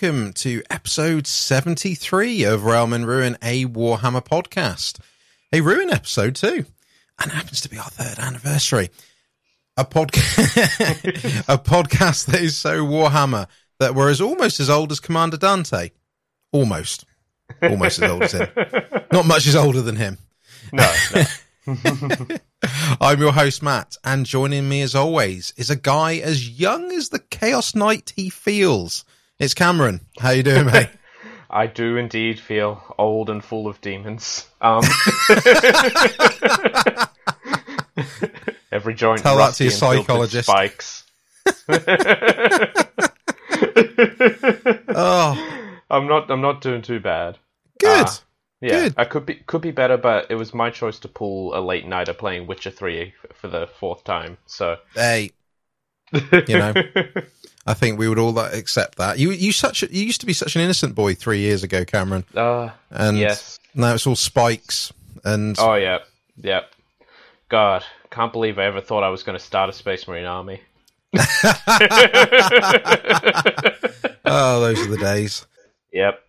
Welcome to episode 73 of Realm and Ruin, a Warhammer podcast. A Ruin episode, too. And it happens to be our third anniversary. A, podca- a podcast that is so Warhammer that we're as almost as old as Commander Dante. Almost. Almost as old as him. Not much is older than him. No, no. I'm your host, Matt, and joining me as always is a guy as young as the Chaos Knight he feels. It's Cameron. How you doing, mate? I do indeed feel old and full of demons. Um, every joint Tell that to your and filled with psychologist. Spikes. oh, I'm not. I'm not doing too bad. good. Ah, Yeah, Good. I could be could be better, but it was my choice to pull a late nighter playing Witcher Three for the fourth time. So hey, you know, I think we would all accept that. You, you such, a, you used to be such an innocent boy three years ago, Cameron, uh, and yes. now it's all spikes and Oh yeah, yeah. God, can't believe I ever thought I was going to start a Space Marine army. oh, those are the days. Yep.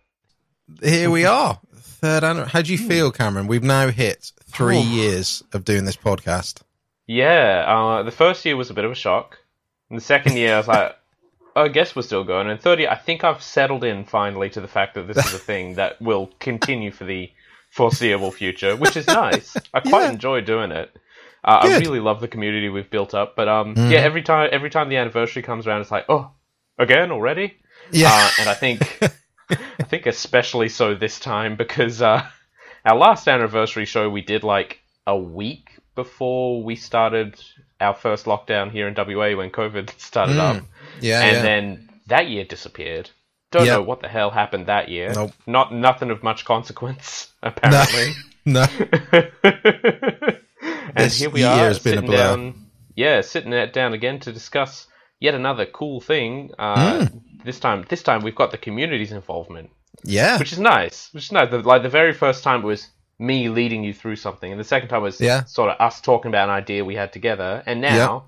Here we are, third. Anno- How do you feel, Cameron? We've now hit three Oh. years of doing this podcast. Yeah, uh, the first year was a bit of a shock. And the second year, I was like, I guess we're still going. And 30, I think I've settled in finally to the fact that this is a thing that will continue for the foreseeable future, which is nice. I quite Yeah. enjoy doing it. Uh, I really love the community we've built up. But um, Mm. yeah, every time every time the anniversary comes around, it's like, oh, again already. Yeah, Uh, and I think I think especially so this time because uh, our last anniversary show we did like a week before we started our first lockdown here in WA when COVID started Mm. up, yeah, and yeah. then that year disappeared. Don't Yep. know what the hell happened that year. Nope. Not nothing of much consequence apparently. no, and This here we are has been a sitting down. Yeah, sitting it down again to discuss yet another cool thing. Uh, Hmm. This time, this time we've got the community's involvement, yeah, which is nice. Which is nice. The, like the very first time it was me leading you through something, and the second time was Yeah. sort of us talking about an idea we had together. And now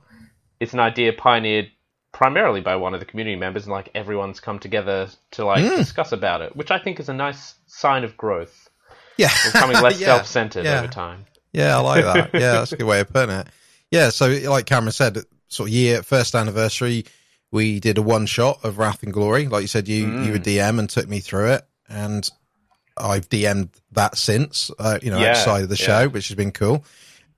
it's an idea pioneered primarily by one of the community members, and like everyone's come together to like Mm. discuss about it, which I think is a nice sign of growth. yeah. Becoming less Yeah, self-centered yeah. over time. Yeah, I like that. Yeah, that's a good way of putting it. Yeah, so like Cameron said, sort of year first anniversary, we did a one shot of Wrath and Glory. Like you said, you you were DM and took me through it, and I've DM'd that since. Uh, you know, Yeah, outside of the show, which has been cool.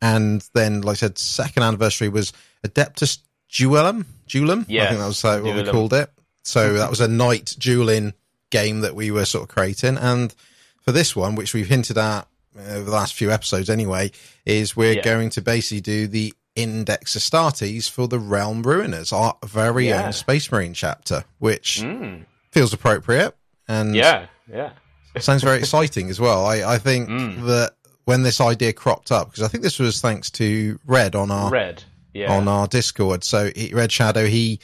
And then, like I said, second anniversary was Adeptus Duellum. Duellum, I think that was uh, what we called it. So that was a knight dueling game that we were sort of creating, and for this one, which we've hinted at over the last few episodes anyway, is we're Yeah. going to basically do the Index Astartes for the Realm Ruiners, our very Yeah. own Space Marine chapter, which Mm. feels appropriate and Yeah, yeah. sounds very exciting as well. I, I think Mm. that when this idea cropped up, because I think this was thanks to Red on our Red. Yeah. on our Discord. So he, Red Shadow, he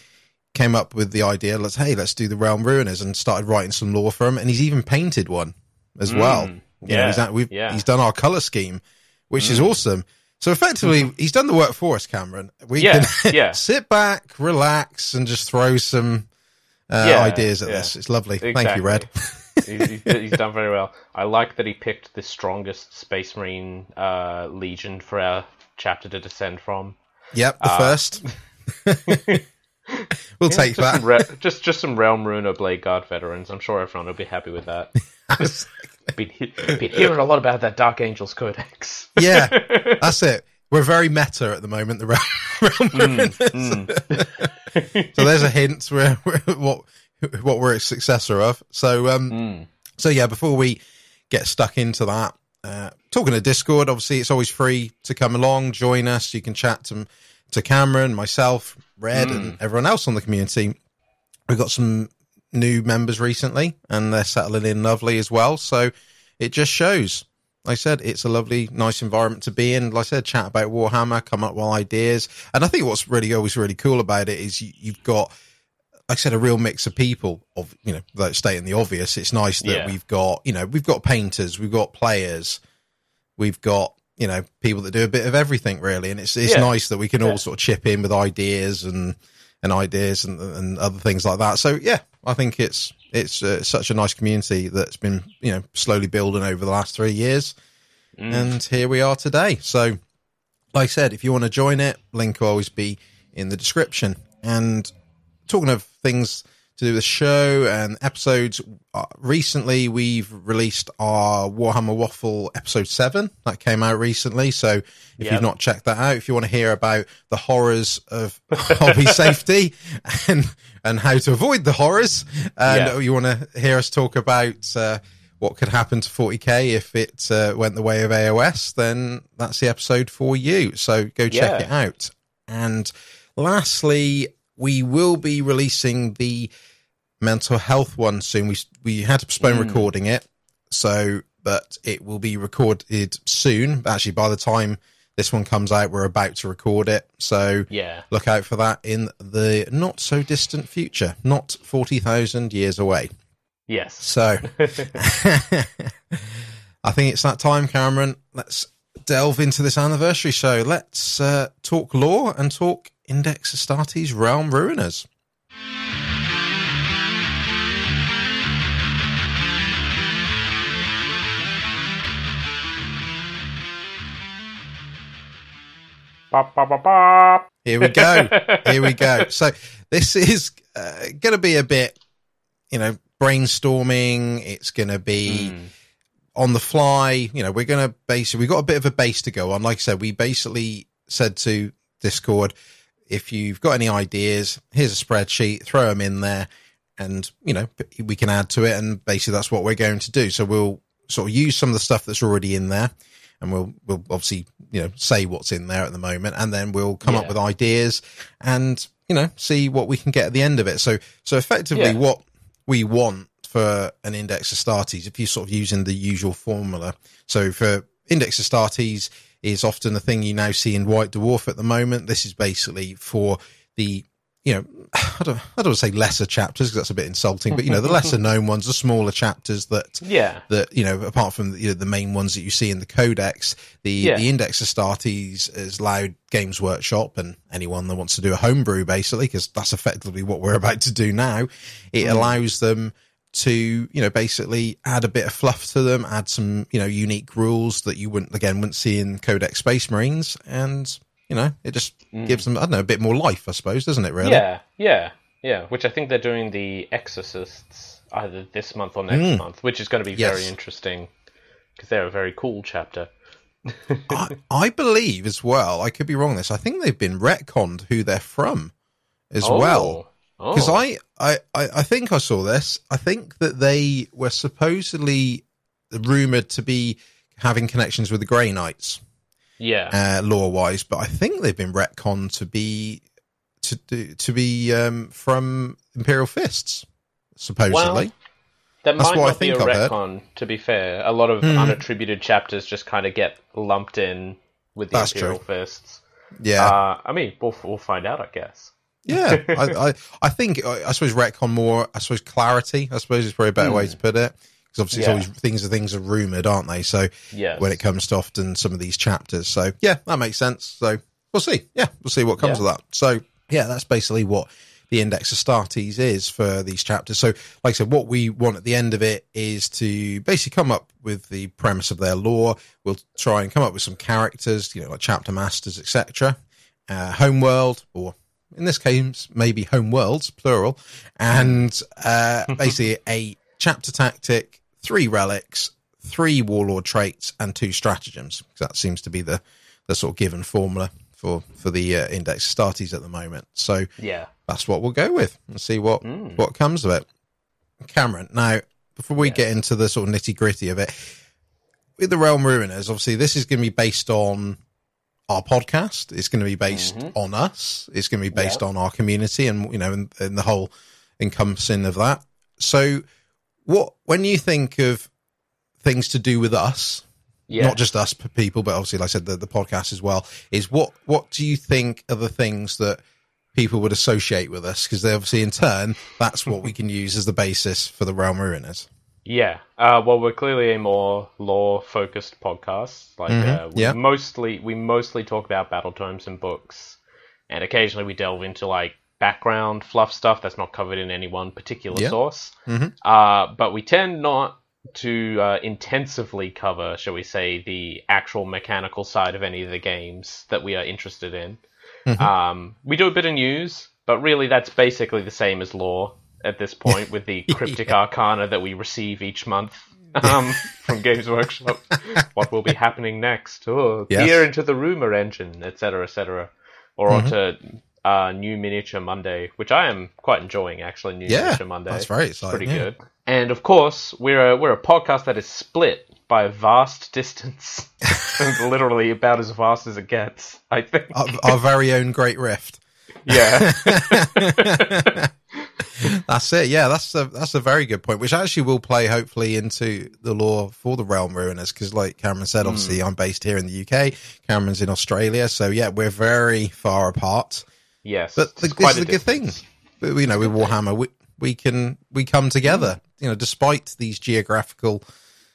came up with the idea. Let's hey, let's do the Realm Ruiners, and started writing some lore for him. And he's even painted one as well. Mm, You know, yeah, he's, at- we've, yeah. he's done our color scheme, which is Mm. awesome. So effectively, he's done the work for us, Cameron. We Yeah, can yeah. sit back, relax, and just throw some uh, Yeah, ideas at this. It's lovely. Thank you, Red. he's, he's, he's done very well. I like that he picked the strongest Space Marine uh, legion for our chapter to descend from. Yep, the Uh, first. we'll Yeah, take just that. Some re- just just some Realm Ruiner Blade Guard veterans. I'm sure everyone will be happy with that. been, been hearing a lot about that Dark Angels Codex. yeah, that's it. We're very meta at the moment. The Realm, realm Mm, mm. so there's a hint where, where what what we're a successor of. So um Mm. so yeah, before we get stuck into that, uh talking to Discord, obviously it's always free to come along, join us. You can chat to to Cameron, myself, Red, and everyone else on the community. We've got some new members recently, and they're settling in lovely as well. So it just shows. Like I said, it's a lovely, nice environment to be in. Like I said, chat about Warhammer, come up with ideas. And I think what's really always really cool about it is you, you've got, like I said, a real mix of people of, you know, like stating the obvious. It's nice that Yeah. we've got, you know, we've got painters, we've got players, we've got, you know, people that do a bit of everything really. And it's, it's Yeah. nice that we can Yeah. all sort of chip in with ideas and, and ideas and, and other things like that. So yeah, I think it's it's uh, such a nice community that's been you know slowly building over the last three years, Mm. and here we are today. So, like I said, if you want to join it, link will always be in the description. And talking of things to do with the show and episodes, uh, recently we've released our Warhammer Waffle episode seven that came out recently. So if Yep. you've not checked that out, if you want to hear about the horrors of hobby safety and and how to avoid the horrors, and Yeah. you want to hear us talk about uh, what could happen to 40k if it uh, went the way of AOS, then that's the episode for you. So go check Yeah. it out. And lastly, we will be releasing the mental health one soon. We we had to postpone Mm. recording it, so but it will be recorded soon. Actually, by the time this one comes out, we're about to record it. So Yeah. look out for that in the not so distant future, not forty thousand years away. Yes. So I think it's that time, Cameron. Let's delve into this anniversary show. Let's uh, talk lore and talk Index Astartes Realm Ruiners. Bop, bop, bop, bop. Here we go. Here we go. So this is uh, going to be a bit, you know, brainstorming. It's going to be Mm. on the fly. You know, we're going to basically, we've got a bit of a base to go on. Like I said, we basically said to Discord, if you've got any ideas, here's a spreadsheet, throw them in there and, you know, we can add to it. And basically that's what we're going to do. So we'll sort of use some of the stuff that's already in there and we'll, we'll obviously, you know, say what's in there at the moment and then we'll come up with ideas and, you know, see what we can get at the end of it. So, so effectively Yeah. what we want for an index of Astartes, if you're sort of using the usual formula. So for index of Astartes is often the thing you now see in White Dwarf at the moment. This is basically for the, you know, I don't, I don't say lesser chapters because that's a bit insulting, but you know, the lesser known ones, the smaller chapters that, Yeah. that, you know, apart from you know, the main ones that you see in the codex, the, Yeah. the index Astartes is Loud Games Workshop and anyone that wants to do a homebrew basically, because that's effectively what we're about to do now. It Mm. allows them to, you know, basically add a bit of fluff to them, add some, you know, unique rules that you wouldn't, again, wouldn't see in Codex Space Marines. And, you know, it just gives them, I don't know, a bit more life, I suppose, doesn't it, really? Mm. Yeah. Yeah. Yeah. Which I think they're doing the Exorcists either this month or next Mm. month, which is going to be Yes. very interesting because they're a very cool chapter. I, I believe as well, I could be wrong this, I think they've been retconned who they're from as well. Oh. Because I, I, I I think I saw this. I think that they were supposedly rumored to be having connections with the Grey Knights. Yeah. uh, lore wise, but I think they've been retconned to be to do, to be um, from Imperial Fists, supposedly. That That's might what I not be a think I've heard. retcon, to be fair. A lot of Hmm. unattributed chapters just kind of get lumped in with the That's Imperial true. Fists. yeah, Uh, I mean, we'll, we'll find out, I guess. Yeah. I, I I think I, suppose retcon more. I suppose clarity. I suppose is probably a better way to put it. Because obviously. Yeah. it's always things are things are rumored, aren't they? So Yes. when it comes to often some of these chapters, so yeah, that makes sense. So we'll see. Yeah, we'll see what comes Yeah. of that. So yeah, that's basically what the index Astartes is for these chapters. So, like I said, what we want at the end of it is to basically come up with the premise of their lore. We'll try and come up with some characters, you know, like chapter masters, etc. Uh, homeworld, or in this case, maybe home worlds, plural, and uh, basically a chapter tactic, three relics, three warlord traits, and two stratagems. That seems to be the the sort of given formula for for the uh, index Astartes at the moment. So Yeah. that's what we'll go with and see what Mm. what comes of it. Cameron, now before we get into the sort of nitty gritty of it, with the Realm Ruiners, obviously this is going to be based on our podcast. It's going to be based Mhm. on us. It's going to be based Yeah. on our community and you know and, and the whole encompassing of that. So, what when you think of things to do with us, Yeah. not just us people, but obviously, like I said, the, the podcast as well. Is what what do you think are the things that people would associate with us? Because they obviously, in turn, that's what we can use as the basis for the Realm Ruiners. Yeah. Uh, well, we're clearly a more lore-focused podcast. Like, Mhm. uh, we Yeah. mostly we mostly talk about battle tomes and books, and occasionally we delve into like background fluff stuff that's not covered in any one particular Yeah. source. Mhm. Uh, but we tend not to uh, intensively cover, shall we say, the actual mechanical side of any of the games that we are interested in. Mhm. Um, we do a bit of news, but really that's basically the same as lore at this point with the cryptic arcana that we receive each month um, from Games Workshop. what will be happening next? Oh, Yes. into the rumor engine, etc., etc. Or Mhm. onto uh, New Miniature Monday, which I am quite enjoying actually. New Yeah, Miniature Monday, that's right, It's exciting, pretty yeah. good. And of course, we're a we're a podcast that is split by a vast distance, literally about as vast as it gets. I think. our, our very own Great Rift. yeah. that's it. Yeah, that's a that's a very good point, which actually will play hopefully into the lore for the Realm Ruiners because, like Cameron said, obviously I'm based here in the UK. Cameron's in Australia, so yeah, we're very far apart. Yes. But the, this is a the good thing. But, You know, with Warhammer, we we can we come together. You know, despite these geographical,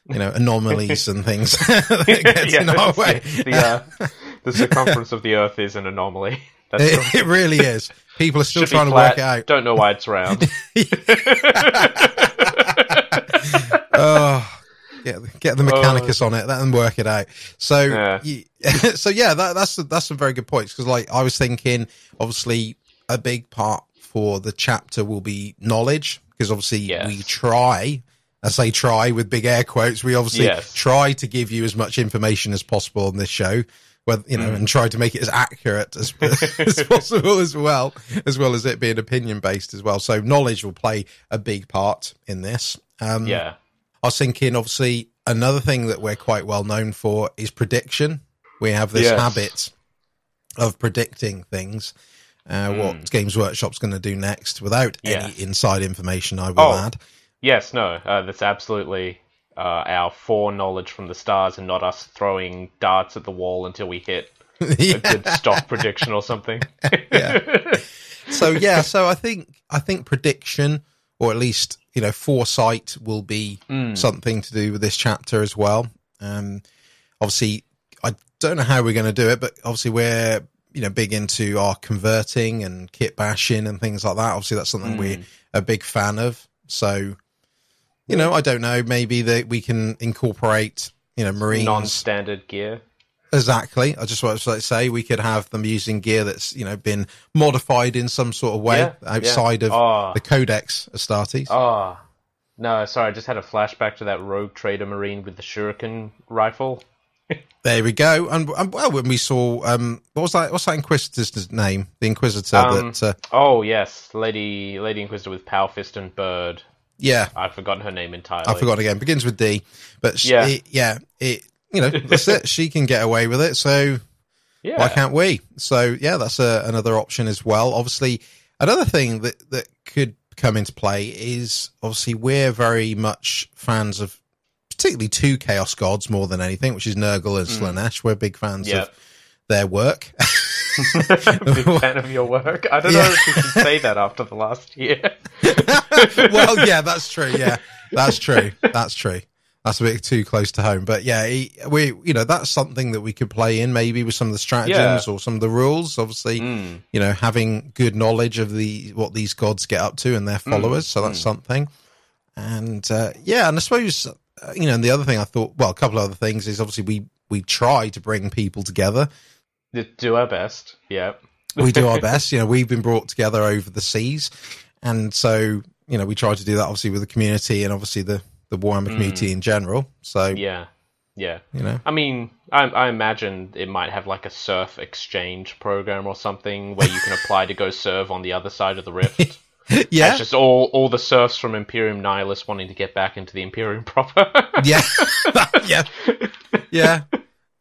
you know, anomalies and things that gets in our way. The, the, uh, the circumference of the Earth is an anomaly. That's It, it really is. People are still should trying to flat. work it out. Don't know why it's round. oh, get get the Mechanicus oh. on it and work it out. So, Yeah. you- so yeah, that, that's that's some very good points because, like, I was thinking, obviously, a big part for the chapter will be knowledge because obviously Yes. we try. I say try with big air quotes. We obviously Yes. try to give you as much information as possible on this show, whether you know, Mm. and try to make it as accurate as, as possible as well, as well as it being opinion based as well. So knowledge will play a big part in this. Um, yeah. I was thinking, obviously, another thing that we're quite well known for is prediction. We have this Yes. habit of predicting things. Uh, What Games Workshop's going to do next, without any inside information, I will Oh. add. Yes, no, uh, that's absolutely uh, our foreknowledge from the stars and not us throwing darts at the wall until we hit a good stock prediction or something. Yeah. So yeah, so I think I think prediction, or at least you know foresight, will be Mm. something to do with this chapter as well. Um, obviously, I don't know how we're going to do it, but obviously we're you know big into our converting and kit bashing and things like that. Obviously, that's something we're a big fan of. So, you know, I don't know. Maybe that we can incorporate you know marines Non-standard gear. Exactly. I just want to say we could have them using gear that's you know been modified in some sort of way Yeah, outside yeah. of Oh. the Codex Astartes. Oh, no, sorry, I just had a flashback to that rogue trader marine with the shuriken rifle. There we go. And, and well, when we saw um, what was that? What's that Inquisitor's name? The Inquisitor Um, that uh, Oh yes, lady, lady inquisitor with power fist and bird. Yeah, I've forgotten her name entirely. I forgot again. Begins with D, but sh- Yeah. it, yeah, it you know that's it. She can get away with it, so Yeah, why can't we? So yeah, that's a, another option as well. Obviously, another thing that that could come into play is obviously we're very much fans of particularly two Chaos Gods more than anything, which is Nurgle and mm. Slaanesh. We're big fans Yep. of their work. Big fan of your work. I don't know if you can say that after the last year. well, yeah, that's true. Yeah, that's true. That's true. That's a bit too close to home, but yeah, he, we you know that's something that we could play in maybe with some of the stratagems or some of the rules. Obviously, Mm. you know, having good knowledge of the what these gods get up to and their followers. So that's something. And uh, yeah, and I suppose uh, you know, and the other thing I thought, well, a couple of other things is obviously we we try to bring people together. Do our best. Yeah. We do our best. You know, we've been brought together over the seas, and so you know we try to do that obviously with the community and obviously the the Warhammer mm. community in general. So Yeah. Yeah. you know, I mean, I, I imagine it might have like a serf exchange program or something where you can apply to go serve on the other side of the rift. yeah, It's just all all the serfs from Imperium Nihilus wanting to get back into the Imperium proper. yeah, yeah, yeah.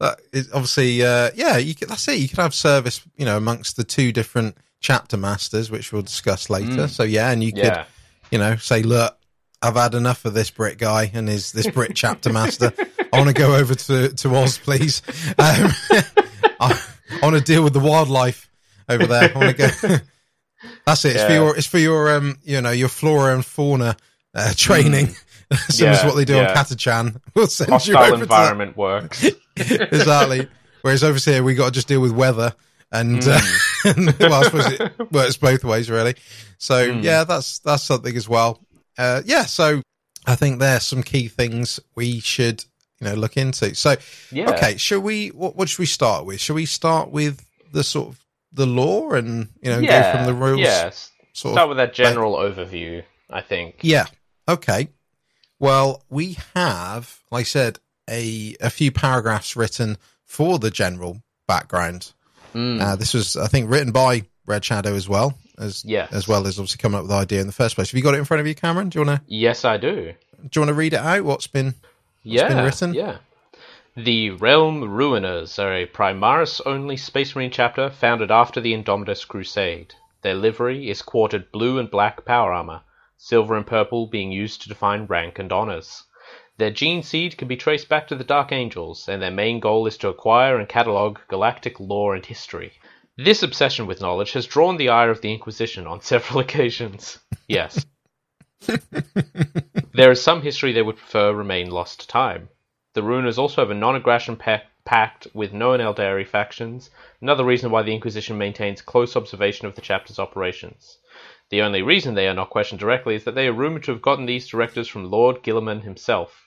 That is obviously, uh, yeah. You could, that's it. You could have service, you know, amongst the two different chapter masters, which we'll discuss later. So yeah, and you could, yeah. you know, say, look, I've had enough of this Brit guy and his this Brit chapter master. I want to go over to to Oz, please. Um, I, I want to deal with the wildlife over there. I want to go. That's it. It's for your it's for your um you know your flora and fauna uh, training. Similar to Yeah, what they do yeah. on Catachan. We'll send you Hostile over to that. environment works. exactly. Whereas over here we got to just deal with weather And, uh, and well, I suppose it works both ways, really. So yeah, that's that's something as well. Uh, yeah, so I think there's some key things we should you know look into. So Yeah. okay, shall we? What, what should we start with? Shall we start with the sort of the lore and you know yeah, go from the rules? Yeah, sort start of with that general overview. I think. Yeah. Okay. Well, we have, like I said, a a few paragraphs written for the general background. Mm. Uh, this was, I think, written by Red Shadow as well as Yes. as well as obviously coming up with the idea in the first place. Have you got it in front of you, Cameron? Do you want to Yes, I do. do you want to read it out? What's been? yeah, been written? Yeah. The Realm Ruiners are a Primaris only Space Marine chapter founded after the Indomitus Crusade. Their livery is quartered blue and black power armor, silver and purple being used to define rank and honors. Their gene seed can be traced back to the Dark Angels, and their main goal is to acquire and catalogue galactic lore and history. This obsession with knowledge has drawn the ire of the Inquisition on several occasions. Yes. there is some history they would prefer remain lost to time. The Ruiners also have a non-aggression pa- pact with known Aeldari factions, another reason why the Inquisition maintains close observation of the chapter's operations. The only reason they are not questioned directly is that they are rumored to have gotten these directives from Lord Guilliman himself.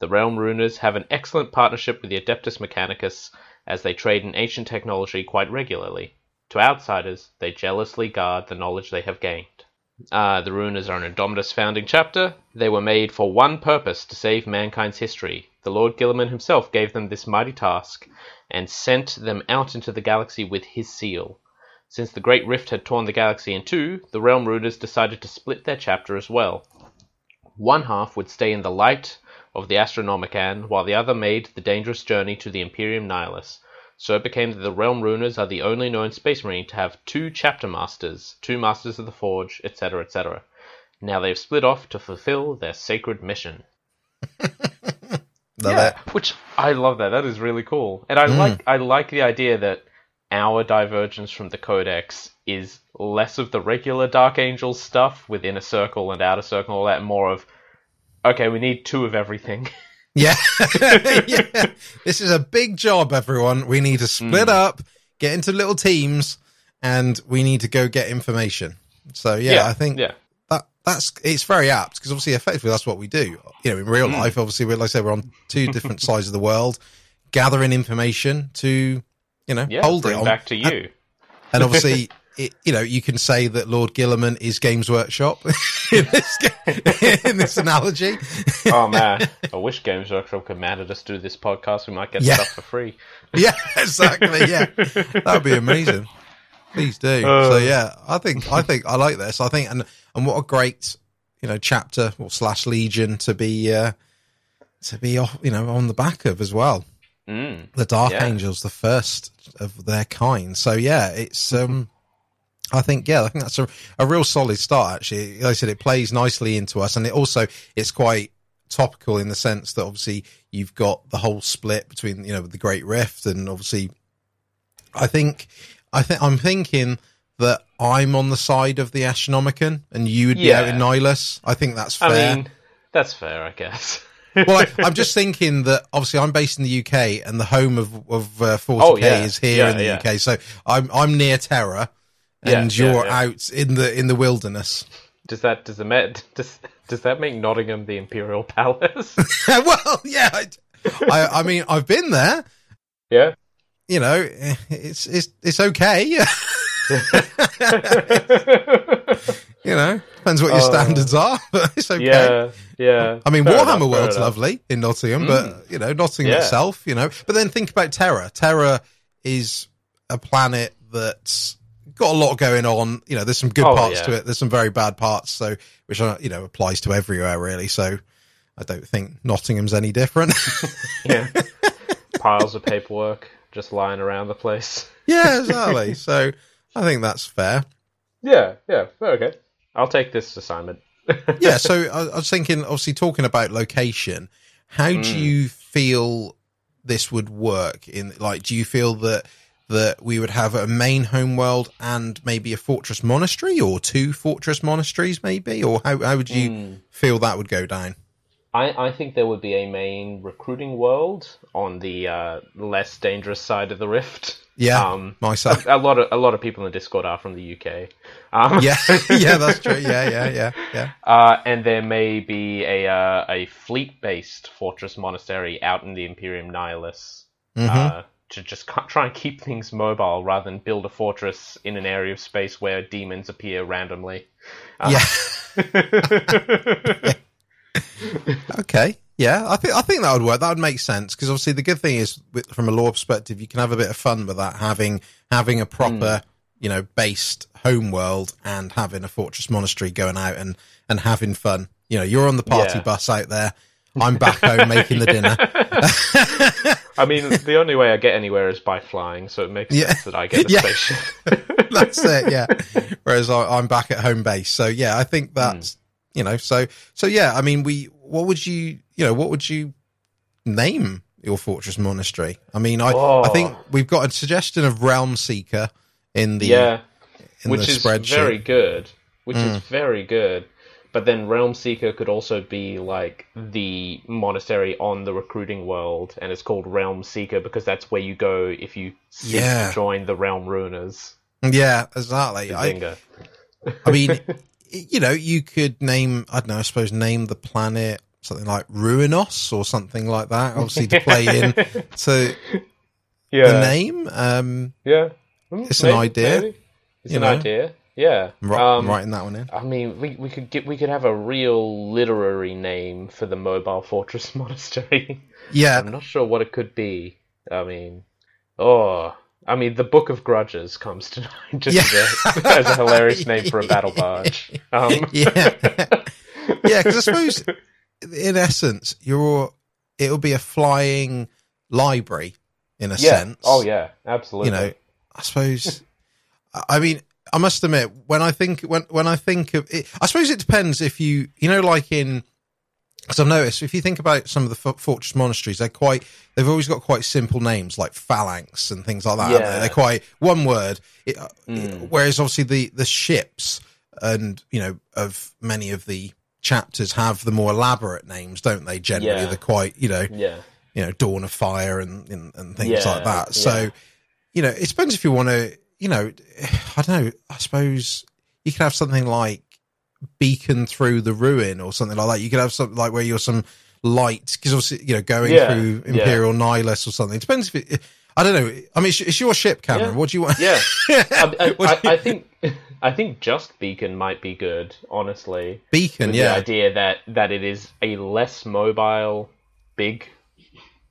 The Realm Ruiners have an excellent partnership with the Adeptus Mechanicus, as they trade in ancient technology quite regularly. To outsiders, they jealously guard the knowledge they have gained. Uh, the Ruiners are an Indomitus founding chapter. They were made for one purpose to save mankind's history. The Lord Guilliman himself gave them this mighty task and sent them out into the galaxy with his seal. Since the Great Rift had torn the galaxy in two, the Realm Rulers decided to split their chapter as well. One half would stay in the light of the Astronomican, while the other made the dangerous journey to the Imperium Nihilus. So it became that the Realm Ruiners are the only known Space Marine to have two chapter masters, two masters of the Forge, etc., etc. Now they have split off to fulfill their sacred mission. Love yeah, it. which I love that. That is really cool, and I mm. like I like the idea that our divergence from the Codex is less of the regular Dark Angels stuff with inner circle and outer circle, and all that, and more of okay, we need two of everything. Yeah. yeah. This is a big job, everyone. We need to split up, get into little teams, and we need to go get information. So yeah, I think yeah, that that's it's very apt because obviously effectively that's what we do. You know, in real Hmm. life, obviously, we're, like I said, we're on two different sides of the world, gathering information to you know yeah. hold it on. back to you. And obviously, it, you know, you can say that Lord Guilliman is Games Workshop in this in this analogy. oh man, I wish Games Workshop could mandate us to do this podcast. We might get Yeah. stuff for free. yeah, exactly. Yeah, that would be amazing. Please do. Uh. so yeah, I think I think I like this. I think and and what a great you know chapter or slash legion to be uh to be off you know on the back of as well. Mm. The Dark Yeah. Angels, the first of their kind. So yeah, it's um. I think yeah, I think that's a, a real solid start. Actually, like I said, it plays nicely into us, and it also it's quite topical in the sense that obviously you've got the whole split between you know the Great Rift, and obviously, I think I think I'm thinking that I'm on the side of the Astronomican, and you would be out in Nihilus. I think that's fair. I mean, that's fair, I guess. well, I, I'm just thinking that obviously I'm based in the UK, and the home of of uh, 40k Oh, yeah. is here Yeah, in the yeah. UK. So I'm I'm near Terra, and Yeah, yeah, you're yeah. out in the in the wilderness. does that does the Met does does that make Nottingham the Imperial Palace? well, yeah, I, I, I mean I've been there. yeah. You know, it's it's it's okay. you know, depends what your Oh. standards are, but it's okay. Yeah, yeah. I mean, Fair Warhammer enough, World's lovely in Nottingham, but mm. you know, Nottingham Yeah. itself, you know. But then think about Terra. Terra is a planet that's got a lot going on. You know, there's some good Oh, parts yeah. to it. There's some very bad parts. So, which are, you know applies to everywhere really. So, I don't think Nottingham's any different. Yeah. Piles of paperwork just lying around the place. yeah, exactly. So, I think that's fair. Yeah, yeah. Okay. I'll take this assignment. yeah, so I, I was thinking, obviously, talking about location, how Hmm. do you feel this would work? In like, do you feel that that we would have a main homeworld and maybe a fortress monastery, or two fortress monasteries, maybe, or how how would you Hmm. feel that would go down? I, I think there would be a main recruiting world on the uh, less dangerous side of the rift. Yeah, Um, myself. a lot of a lot of people in the Discord are from the UK. Um, yeah, yeah, that's true. Yeah, yeah, yeah, yeah. Uh, and there may be a uh, a fleet based fortress monastery out in the Imperium Nihilus Mm-hmm. To just try and keep things mobile rather than build a fortress in an area of space where demons appear randomly. Uh, Yeah. Okay. Yeah, I think I think that would work. That would make sense because obviously the good thing is, from a lore perspective, you can have a bit of fun with that. Having having a proper, you know, based home world and having a fortress monastery going out and and having fun. You know, you're on the party Yeah. bus out there. I'm back home making the dinner. I mean, the only way I get anywhere is by flying, so it makes Yeah. sense that I get the Yeah. spaceship. that's it. Yeah. Whereas I, I'm back at home base. So yeah, I think that's you know. So so yeah. I mean, we. What would you you know? What would you name your fortress monastery? I mean, I I Oh. think we've got a suggestion of Realm Seeker in the yeah, in which the is very good. Which Mm. is very good. But then Realm Seeker could also be like the monastery on the recruiting world, and it's called Realm Seeker because that's where you go if you Yeah. to join the Realm Ruiners. Yeah, exactly. I. I mean, you know, you could name I don't know. I suppose name the planet something like Ruinos or something like that. Obviously, to play in to yeah, the name. Um, yeah, Mm, It's an idea, maybe. It's an know. idea. Yeah. I'm, Um, writing that one in. I mean, we we could get we could have a real literary name for the mobile fortress monastery. Yeah, I'm not sure what it could be. I mean, oh, I mean, the Book of Grudges comes to mind just Yeah. as, a, as a hilarious name for a battle barge. Um, yeah, yeah. Because I suppose, in essence, you're it'll be a flying library in a yeah. sense. Oh yeah, absolutely. You know, I suppose. I mean, I must admit, when I think when when I think of it, I suppose it depends if you you know like in. Because I've noticed, if you think about some of the fortress monasteries, they're quite, they've always got quite simple names like phalanx and things like that. haven't they? Yeah. They're quite one word. It, Mm. Whereas obviously the, the ships and, you know, of many of the chapters have the more elaborate names, don't they? Generally, Yeah. they're quite, you know, yeah. you know, Dawn of Fire and, and, and things Yeah, like that. So, yeah. you know, it depends if you want to, you know, I don't know, I suppose you could have something like Beacon Through the Ruin or something like that. You could have something like where you're some light, because obviously, you know, going Yeah, through yeah. Imperial Nihilus or something. It depends if it, I don't know. I mean, it's, it's your ship, Cameron. Yeah. What do you want? Yeah. Um, I, I, I, I think I think just Beacon might be good, honestly. Beacon, yeah. The idea that that it is a less mobile, big,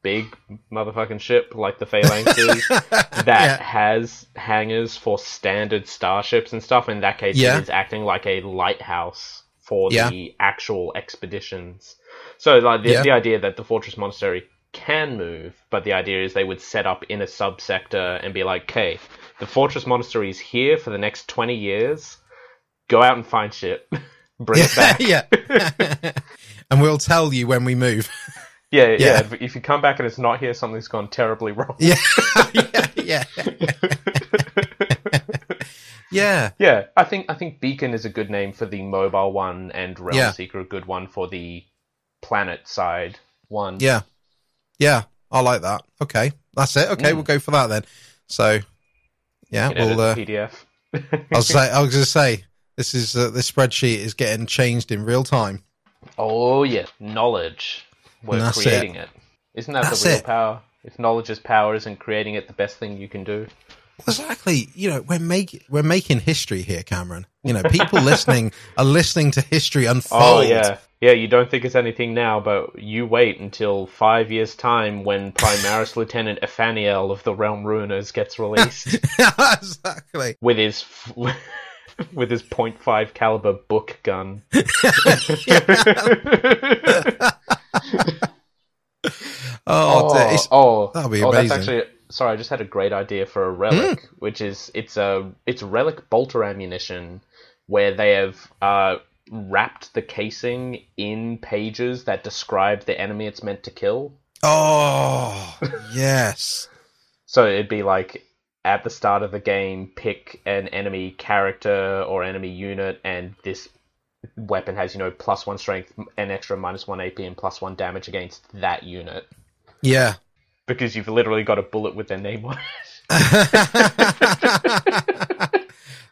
big motherfucking ship like the Phalanxes that Yeah. has hangars for standard starships and stuff. In that case, Yeah. it is acting like a lighthouse for Yeah. the actual expeditions. So, like the, the idea that the Fortress Monastery can move, but the idea is they would set up in a subsector and be like, "Okay, the Fortress Monastery is here for the next twenty years. Go out and find shit, bring it back." yeah. and we'll tell you when we move. Yeah, yeah. Yeah. If, you come back and it's not here, something's gone terribly wrong. yeah. yeah. Yeah. yeah. Yeah, I think I think Beacon is a good name for the mobile one, and Realm Yeah. Seeker a good one for the planet side one. Yeah. Yeah. I like that. Okay. That's it. Okay. Mm. We'll go for that then. So, yeah, we'll, uh, the PDF. I was say, I was going to say, this is, uh, this spreadsheet is getting changed in real time. oh yeah, knowledge. We're creating it. Isn't that That's the real it. power? If knowledge is power, isn't creating it the best thing you can do? Exactly. You know, we're making, we're making history here, Cameron. You know, people listening are listening to history unfold. Oh yeah, yeah. You don't think it's anything now, but you wait until five years' time when Primaris Lieutenant Ephaniel of the Realm Ruiners gets released. exactly. with his with his .5 caliber book gun. Oh. It's- oh, that'll be oh, amazing. That's actually sorry. I just had a great idea for a relic, which is it's a it's relic bolter ammunition where they have uh, wrapped the casing in pages that describe the enemy it's meant to kill. oh, yes. So it'd be like at the start of the game, pick an enemy character or enemy unit, and this weapon has, you know, plus one strength, an extra minus one AP, and plus one damage against that unit. Yeah. Because you've literally got a bullet with their name on it.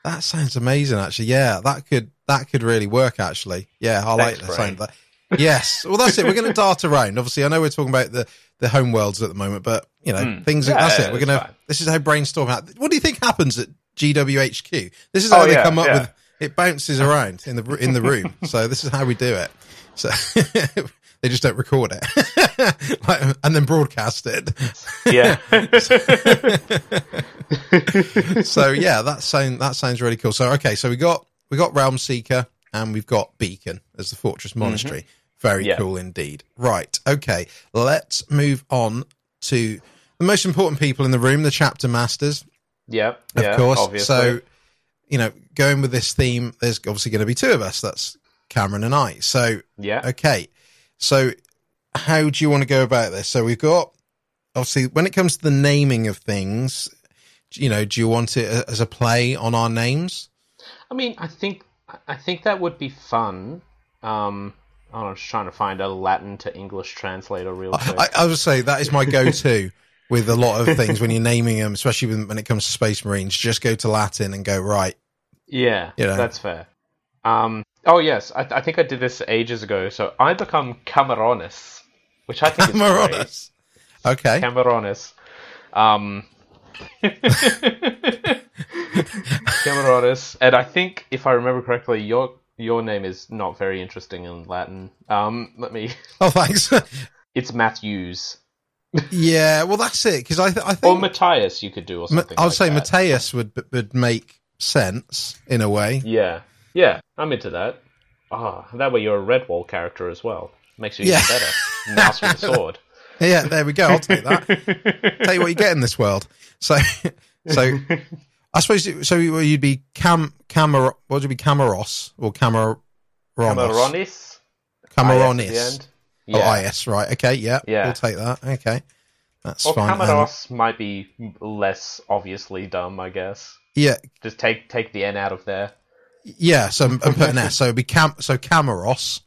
that sounds amazing. Actually, yeah, that could that could really work. Actually, yeah, I like Thanks, the sound that. Yes, well, that's it. We're going to dart around. Obviously, I know we're talking about the the home worlds at the moment, but you know, Mm. things. Yeah, that's yeah, it. We're gonna. This is how brainstorm. ha- What do you think happens at GWHQ? This is how Oh, they yeah, come up with. It bounces around in the in the room. so this is how we do it. So they just don't record it, like, and then broadcast it. Yeah. so yeah, that sound that sounds really cool. So okay, so we got we got Realm Seeker and we've got Beacon as the Fortress Monastery. Very Mm-hmm. Yeah. cool indeed. Right, okay, let's move on to the most important people in the room, the chapter masters, yeah. of yeah, course. Obviously. So you know, going with this theme, there's obviously going to be two of us. That's Cameron and I. So yeah. Okay. So how do you want to go about this? So we've got obviously when it comes to the naming of things, you know, do you want it as a play on our names? I mean, I think I think that would be fun. Um, I'm just trying to find a Latin to English translator real quick. I, I would say that is my go-to with a lot of things when you're naming them, especially when, when it comes to Space Marines. Just go to Latin and go right. yeah, you know. that's fair. Um, oh yes, I, I think I did this ages ago. So I become Cameronis, which I think is great. Okay. Cameronis. Um, Cameronis, and I think if I remember correctly, your your name is not very interesting in Latin. Um, let me. Oh, thanks. It's Matthews yeah. Well, that's it. Because I, th- I think or Matthias. You could do or Ma- something. I would like say that. Mateus would would make sense in a way. Yeah, yeah, I'm into that. Ah, that way you're a Redwall character as well. Makes you Yeah. even better. Mouse with a sword. Yeah, there we go. I'll take that. tell you what you get in this world. So, so I suppose so. You'd be Cam Camar. What would you be Camaros or Camar? Cameronis. Camaronis. The end. Oh, IS. Right. Okay. Yeah. Yeah. We'll take that. Okay. That's Or fine. Um, Camaros might be less obviously dumb, I guess. yeah. Just take take the N out of there. Yeah. So I'm, I'm putting S. So it'd be Cam. So Camaros.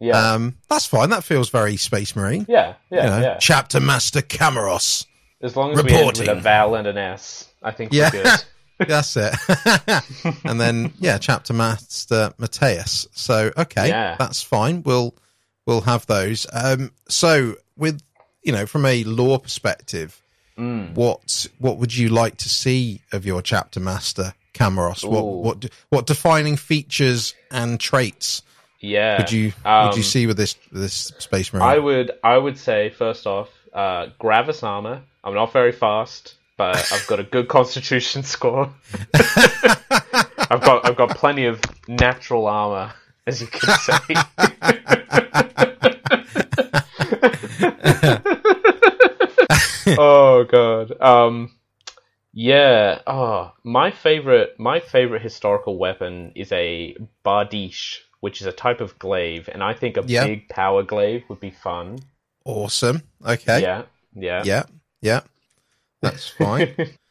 Yeah, Um, that's fine. That feels very Space Marine. yeah, yeah, you know, yeah. Chapter Master Camaros. As long as we end with a vowel and an S, I think Yeah. we're good. That's it. and then yeah, chapter master Mateus. So okay, Yeah. that's fine. We'll we'll have those. Um, so with you know from a lore perspective, Mm. what what would you like to see of your chapter master Camaros? What Ooh. what what defining features and traits Yeah. would you would Um, you see with this this space marine? I would I would say first off, uh, Gravis armor. I'm not very fast, but I've got a good Constitution score. I've got I've got plenty of natural armor, as you can say. oh god. Um. Yeah. Oh, my favorite my favorite historical weapon is a bardiche, which is a type of glaive, and I think a Yeah. big power glaive would be fun. awesome. Okay. Yeah. Yeah. Yeah. Yeah. That's fine.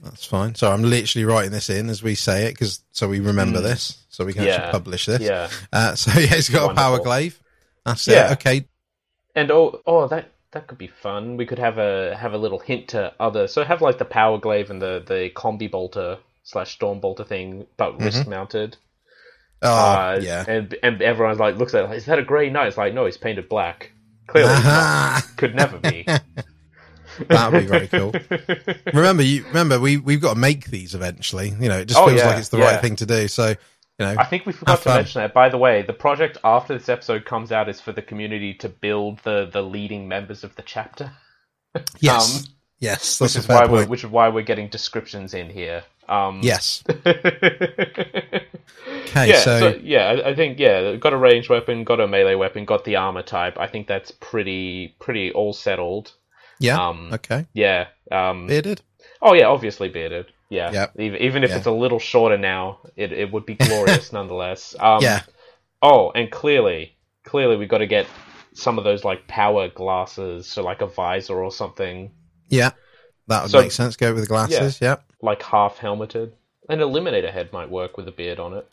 That's fine. So I'm literally writing this in as we say it, because so we remember this, so we can Mm. Yeah. actually publish this. Yeah. Uh, so yeah, he's got a power Wonderful. glaive. That's Yeah. it. Okay. And oh, oh, that that could be fun. We could have a have a little hint to other. So have like the power glaive and the the combi bolter slash storm bolter thing, but wrist mounted. Oh Uh, yeah. And and everyone's like looks at it, like, is that a grey knight? It's like no, he's painted black. Clearly. Could never be. That would be very cool. remember, you remember we we've got to make these eventually. You know, it just Oh, feels yeah, like it's the yeah. right thing to do. So you know, I think we forgot to fun. mention that. By the way, the project after this episode comes out is for the community to build the the leading members of the chapter. yes, um, yes, Which is why we're which is why we're getting descriptions in here. Um, Yes. okay, yeah, so, so, yeah, I, I think yeah, got a ranged weapon, got a melee weapon, got the armor type. I think that's pretty pretty all settled. Yeah, um, okay, Yeah. Um, bearded. oh yeah, obviously bearded. Yeah. Yep. Even, even if Yeah. it's a little shorter now, it it would be glorious nonetheless. Um, yeah, Oh, and clearly, clearly we got to get some of those like power glasses, so like a visor or something, yeah, that would So- make sense. Go with the glasses. Yeah, like half helmeted. An eliminator head might work with a beard on it.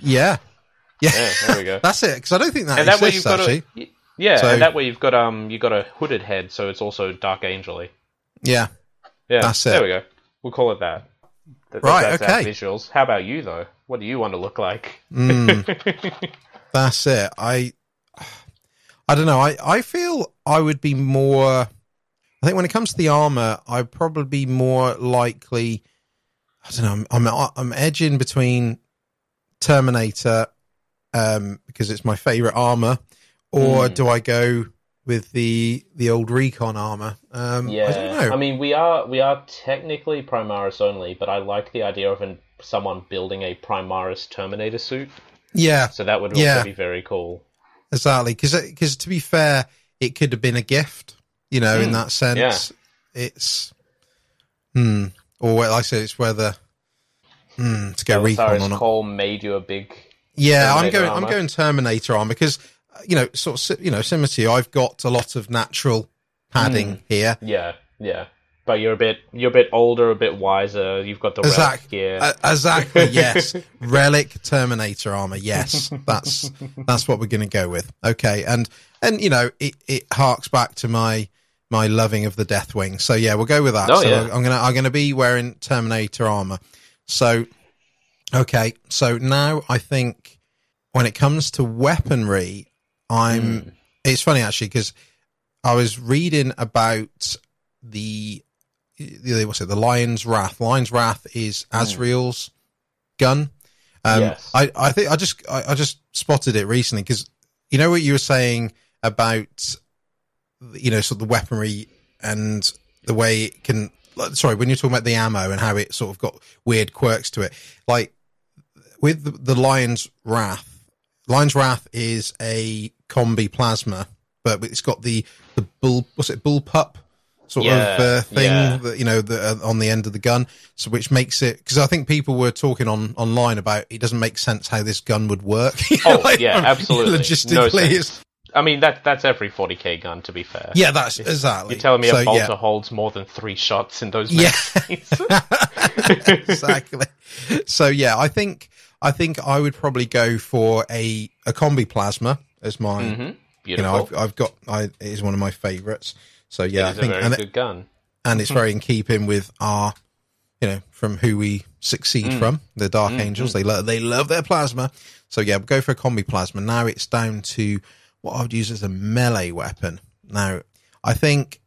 yeah, yeah. Yeah, there we go. That's it. Because I don't think that and that way you've exists got actually. a yeah, So- and that way you've got um you got a hooded head, so it's also dark angelly. Yeah, Yeah, That's it. There we go. We'll call it that. That- Right, that's our okay. Visuals. How about you though? What do you want to look like? Mm, that's it. I I don't know. I, I feel I would be more. I think when it comes to the armor, I'd probably be more likely. I don't know. I'm I'm, I'm edging between Terminator um, because it's my favorite armor, or Hmm. do I go with the the old Recon armor? Um, Yeah, I don't know. mean we are we are technically Primaris only, but I like the idea of an, someone building a Primaris Terminator suit. yeah, So that would also Yeah. be very cool. Exactly, because because to be fair, it could have been a gift, you know, in Mm, that sense. yeah. It's, hmm, or like I say, it's whether hmm, to go recon Belisarius or not. Cawl made you a big. Yeah, I'm going. armor. I'm going Terminator armor because you know, sort of, you know, similar to you, I've got a lot of natural padding Hmm. here. Yeah, yeah. But you're a bit you're a bit older, a bit wiser. You've got the relic Exact- gear. Uh, exactly. Yes, relic Terminator armor. Yes, that's that's what we're going to go with. Okay, and and you know, it it harks back to my my loving of the Deathwing. So yeah, we'll go with that. Oh, so yeah. I'm gonna I'm gonna be wearing Terminator armor. So okay, so now I think when it comes to weaponry, I'm. Hmm. It's funny actually because I was reading about the the what's it the Lion's Wrath. Lion's Wrath is Azrael's gun. Um, Yes. I I think I just I, I just spotted it recently because you know what you were saying about you know sort of the weaponry and the way it can. Sorry, when you're talking about the ammo and how it sort of got weird quirks to it, like with the, the Lion's Wrath. Lion's Wrath is a combi plasma, but it's got the the bull what's it bullpup sort Yeah, of uh, thing yeah. that you know the, uh, on the end of the gun, so which makes it because I think people were talking on online about it doesn't make sense how this gun would work. Oh, yeah, absolutely. No Logistically, sense. I mean that that's every 40k gun. To be fair. yeah, that's exactly. You're telling me So, a bolter yeah. holds more than three shots in those Yeah. exactly. So yeah, I think I think I would probably go for a a combi plasma as my. hmm You know, I've, I've got. I it is one of my favourites. So yeah, it I think, a and, good gun. and it's very in keeping with our, you know, from who we succeed Mm. from, the Dark Angels. They love they love their plasma. So yeah, we'll go for a combi plasma. Now it's down to what I would use as a melee weapon. Now I think,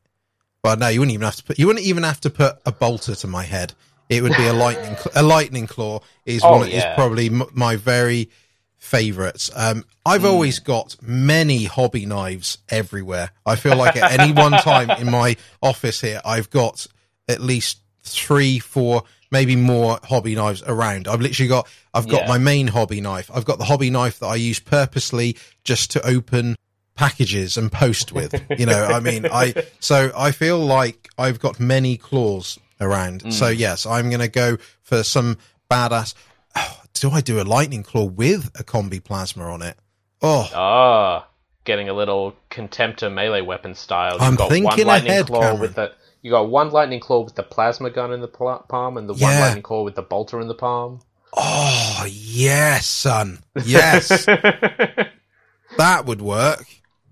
well, no, you wouldn't even have to put. You wouldn't even have to put a bolter to my head. It would be a lightning. A lightning claw is Oh, one. Is yeah. probably m- my very favorites. Um, I've Hmm. always got many hobby knives everywhere. I feel like at any one time in my office here, I've got at least three, four, maybe more hobby knives around. I've literally got, I've got Yeah. my main hobby knife. I've got the hobby knife that I use purposely just to open packages and post with. You know, I mean, I, so I feel like I've got many claws around. So yes, I'm going to go for some badass. Oh, do I do a lightning claw with a combi plasma on it? Oh, Ah, getting a little contemptor melee weapon style. You've I'm got one lightning ahead, claw Cameron. with the. You got one lightning claw with the plasma gun in the pl- palm, and the one lightning claw with the bolter in the palm. oh, yes, son. Yes, that would work.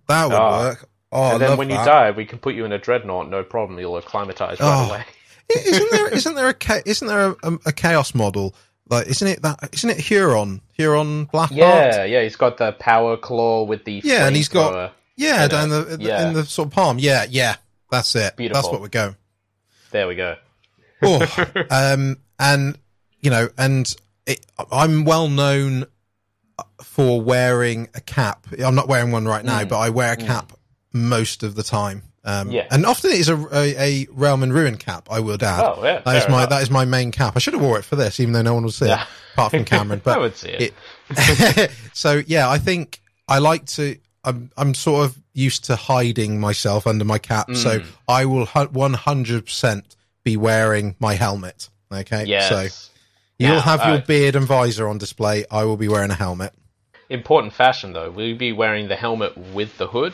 That would Ah. work. Oh, and then when you die, we can put you in a dreadnought, no problem. You'll acclimatize right Oh. away. Isn't there isn't there a isn't there a, a, chaos model like isn't it that isn't it Huron Huron Blackheart Yeah, yeah. He's got the power claw with the Yeah, and he's got- yeah down the, yeah. in the sort of palm yeah yeah that's it Beautiful. that's what we're going There we go. oh, um and you know and it, I'm well known for wearing a cap I'm not wearing one right now Mm. but I wear a cap most of the time um Yeah. and often it is a, a, a realm and ruin cap I will add Oh, yeah. That is my enough. that is my main cap. I should have wore it for this, even though no one will see it, apart from Cameron. But I would see it. it- so yeah, I think I like to. I'm I'm sort of used to hiding myself under my cap, so Mm. I will one hundred percent be wearing my helmet. Okay, Yes. so you'll Now, have your uh, beard and visor on display. I will be wearing a helmet. Important fashion, though. Will you be wearing the helmet with the hood,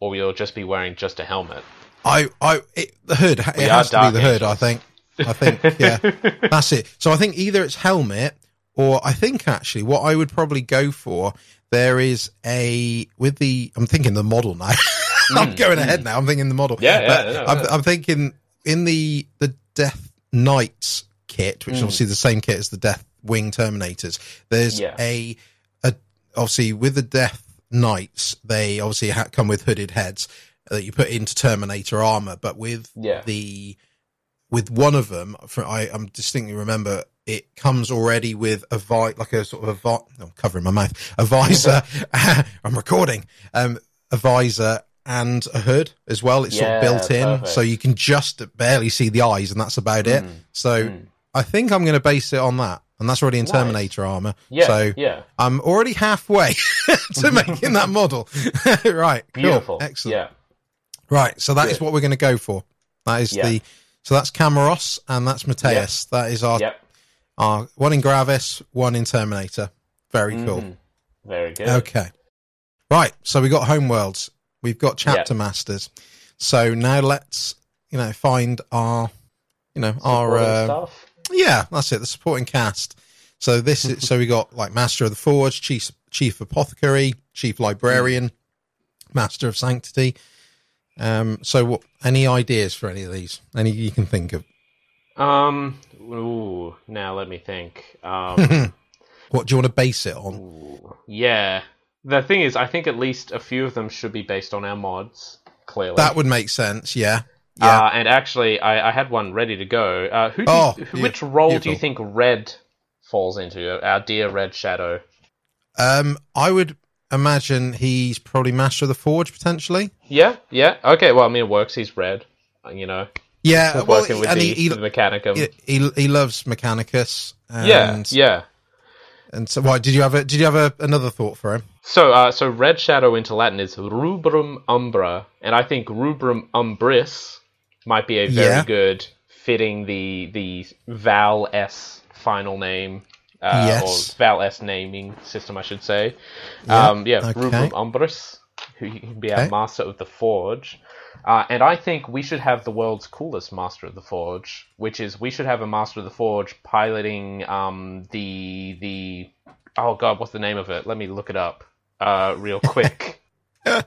or you'll just be wearing just a helmet? I I it, the hood. It We has to be the hood. I think. I think yeah, that's it. So I think either it's helmet or I think actually what I would probably go for there is a with the I'm thinking the model now. I'm going ahead now. I'm thinking the model. Hmm, Yeah, yeah, I'm, yeah. I'm thinking in the the Death Knights kit, which is obviously the same kit as the Death Wing Terminators. There's a, a obviously with the Death Knights, they obviously ha- come with hooded heads that you put into Terminator armor, but with Yeah. the with one of them, for I I'm distinctly remember it comes already with a vi like a sort of a vi- I'm covering my mouth a visor. I'm recording um a visor and a hood as well. It's sort of built in, perfect. so you can just barely see the eyes, and that's about it. Mm, So mm. I think I'm going to base it on that, and that's already in Nice. Terminator armor. Yeah, So yeah, I'm already halfway to making that model. right, cool. beautiful. excellent. Yeah, Right, so that is Good. what we're going to go for. That is Yeah. the so that's Camaros and that's Mateus. That is our yep. our one in Gravis, one in Terminator. Very cool. Mhm. Very good. Okay. Right, so we got homeworlds. We've got chapter masters. So now let's you know find our you know our uh, stuff. Yeah, that's it. The supporting cast. So this is so we got like Master of the Forge, Chief Chief Apothecary, Chief Librarian, Master of Sanctity. Um. So what? Any ideas for any of these? Any you can think of? Um. Ooh. Now let me think. Um. What do you want to base it on? ooh, yeah. The thing is, I think at least a few of them should be based on our mods. Clearly. That would make sense. Yeah. Yeah. Uh, and actually, I, I had one ready to go. Uh, who? Do Oh, you, yeah, which role do you think Red falls into? Our dear Red Shadow. um. I would imagine he's probably Master of the Forge potentially. Yeah. Yeah. Okay. Well, I mean, it works. He's Red. You know, Yeah. Well, working with and the, he, he, the Mechanicum. he he he loves Mechanicus. And, yeah. Yeah. And so, why did you have a did you have a, another thought for him? So, uh, so red shadow into Latin is rubrum umbra, and I think rubrum umbris might be a very Yeah. good fitting the the Val S final name, uh, Yes. or Val S naming system, I should say. Yeah, Um, yeah, okay. rubrum umbris, who can be our Okay. master of the forge. Uh, and I think we should have the world's coolest Master of the Forge, which is we should have a Master of the Forge piloting um, the the oh god, what's the name of it? Let me look it up uh, real quick. So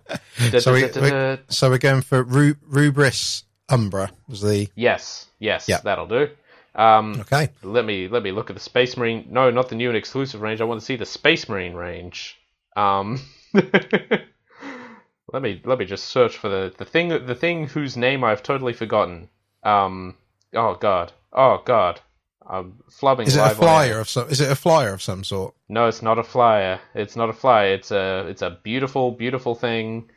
we- Da-da-da-da-da. So we're going for Ru- Rubris Umbra was the yes, yes, Yeah. that'll do. Um, okay. let me let me look at the Space Marine. No, not the new and exclusive range. I want to see the Space Marine range. Um, let me let me just search for the the thing the thing whose name I've totally forgotten. Um, oh god, oh god, I'm flubbing. Is it a on flyer of some? Is it a flyer of some sort? No, it's not a flyer. It's not a flyer. It's a it's a beautiful beautiful thing.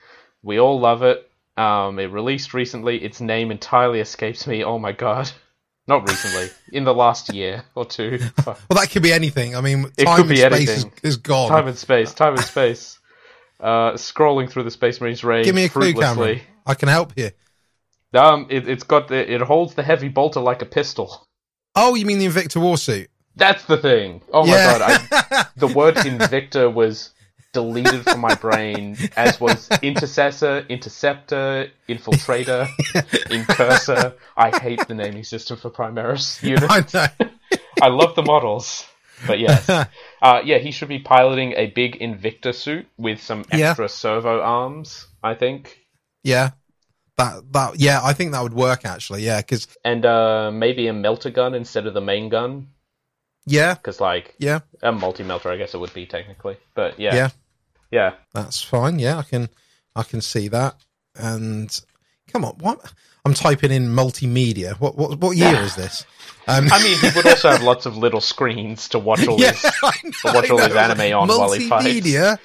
We all love it. Um, it released recently. Its name entirely escapes me. Oh my god. Not recently, in the last year or two. Well, that could be anything. I mean, It time could and be space is, anything. is gone. Time and space, time and space. Uh, scrolling through the Space Marines range Give me a clue. Cameron. I can help you. Um, it, it's got the, it holds the heavy bolter like a pistol. Oh, you mean the Invictor Warsuit? That's the thing. Oh my god, I, the word Invictor was deleted from my brain, as was Intercessor, Interceptor, Infiltrator, Incursor. I hate the naming system for Primaris units. I know. I love the models, but yes, uh, yeah, he should be piloting a big Invictor suit with some Yeah. extra servo arms. I think, yeah. That that yeah, I think that would work actually. Yeah, because and uh, maybe a melter gun instead of the main gun, yeah, because like yeah, a multi melter, I guess it would be technically. But yeah, yeah, yeah. that's fine. Yeah, I can I can see that. And come on, what? I'm typing in multimedia. What what what year is this? Um, I mean, he would also have lots of little screens to watch all yeah, his. I know, watch all his know. anime on while he fights. Multimedia.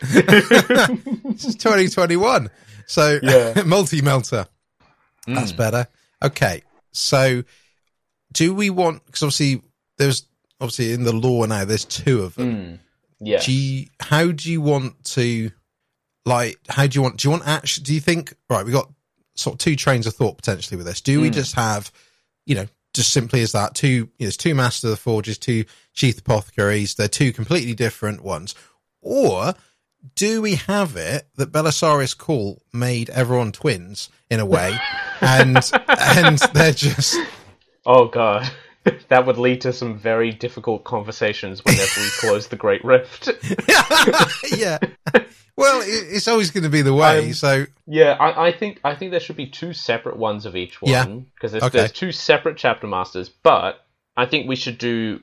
this is 2021. So Yeah. multi melter. Mm. That's better. Okay. So do we want because obviously there's obviously in the lore now there's two of them. Mm. Yeah. Do you, how do you want to like how do you want do you want actually do you think right we got sort of two trains of thought potentially with this. Do we Mm. just have you know just simply as that two you know, there's two master of the forges, two chief apothecaries, they're two completely different ones. Or do we have it that Belisarius Cawl made everyone twins in a way and and they're just Oh god. That would lead to some very difficult conversations whenever we close the Great Rift. yeah. well, it's always going to be the way. Um, so Yeah, I, I think I think there should be two separate ones of each one because there's, Okay. there's two separate chapter masters. But I think we should do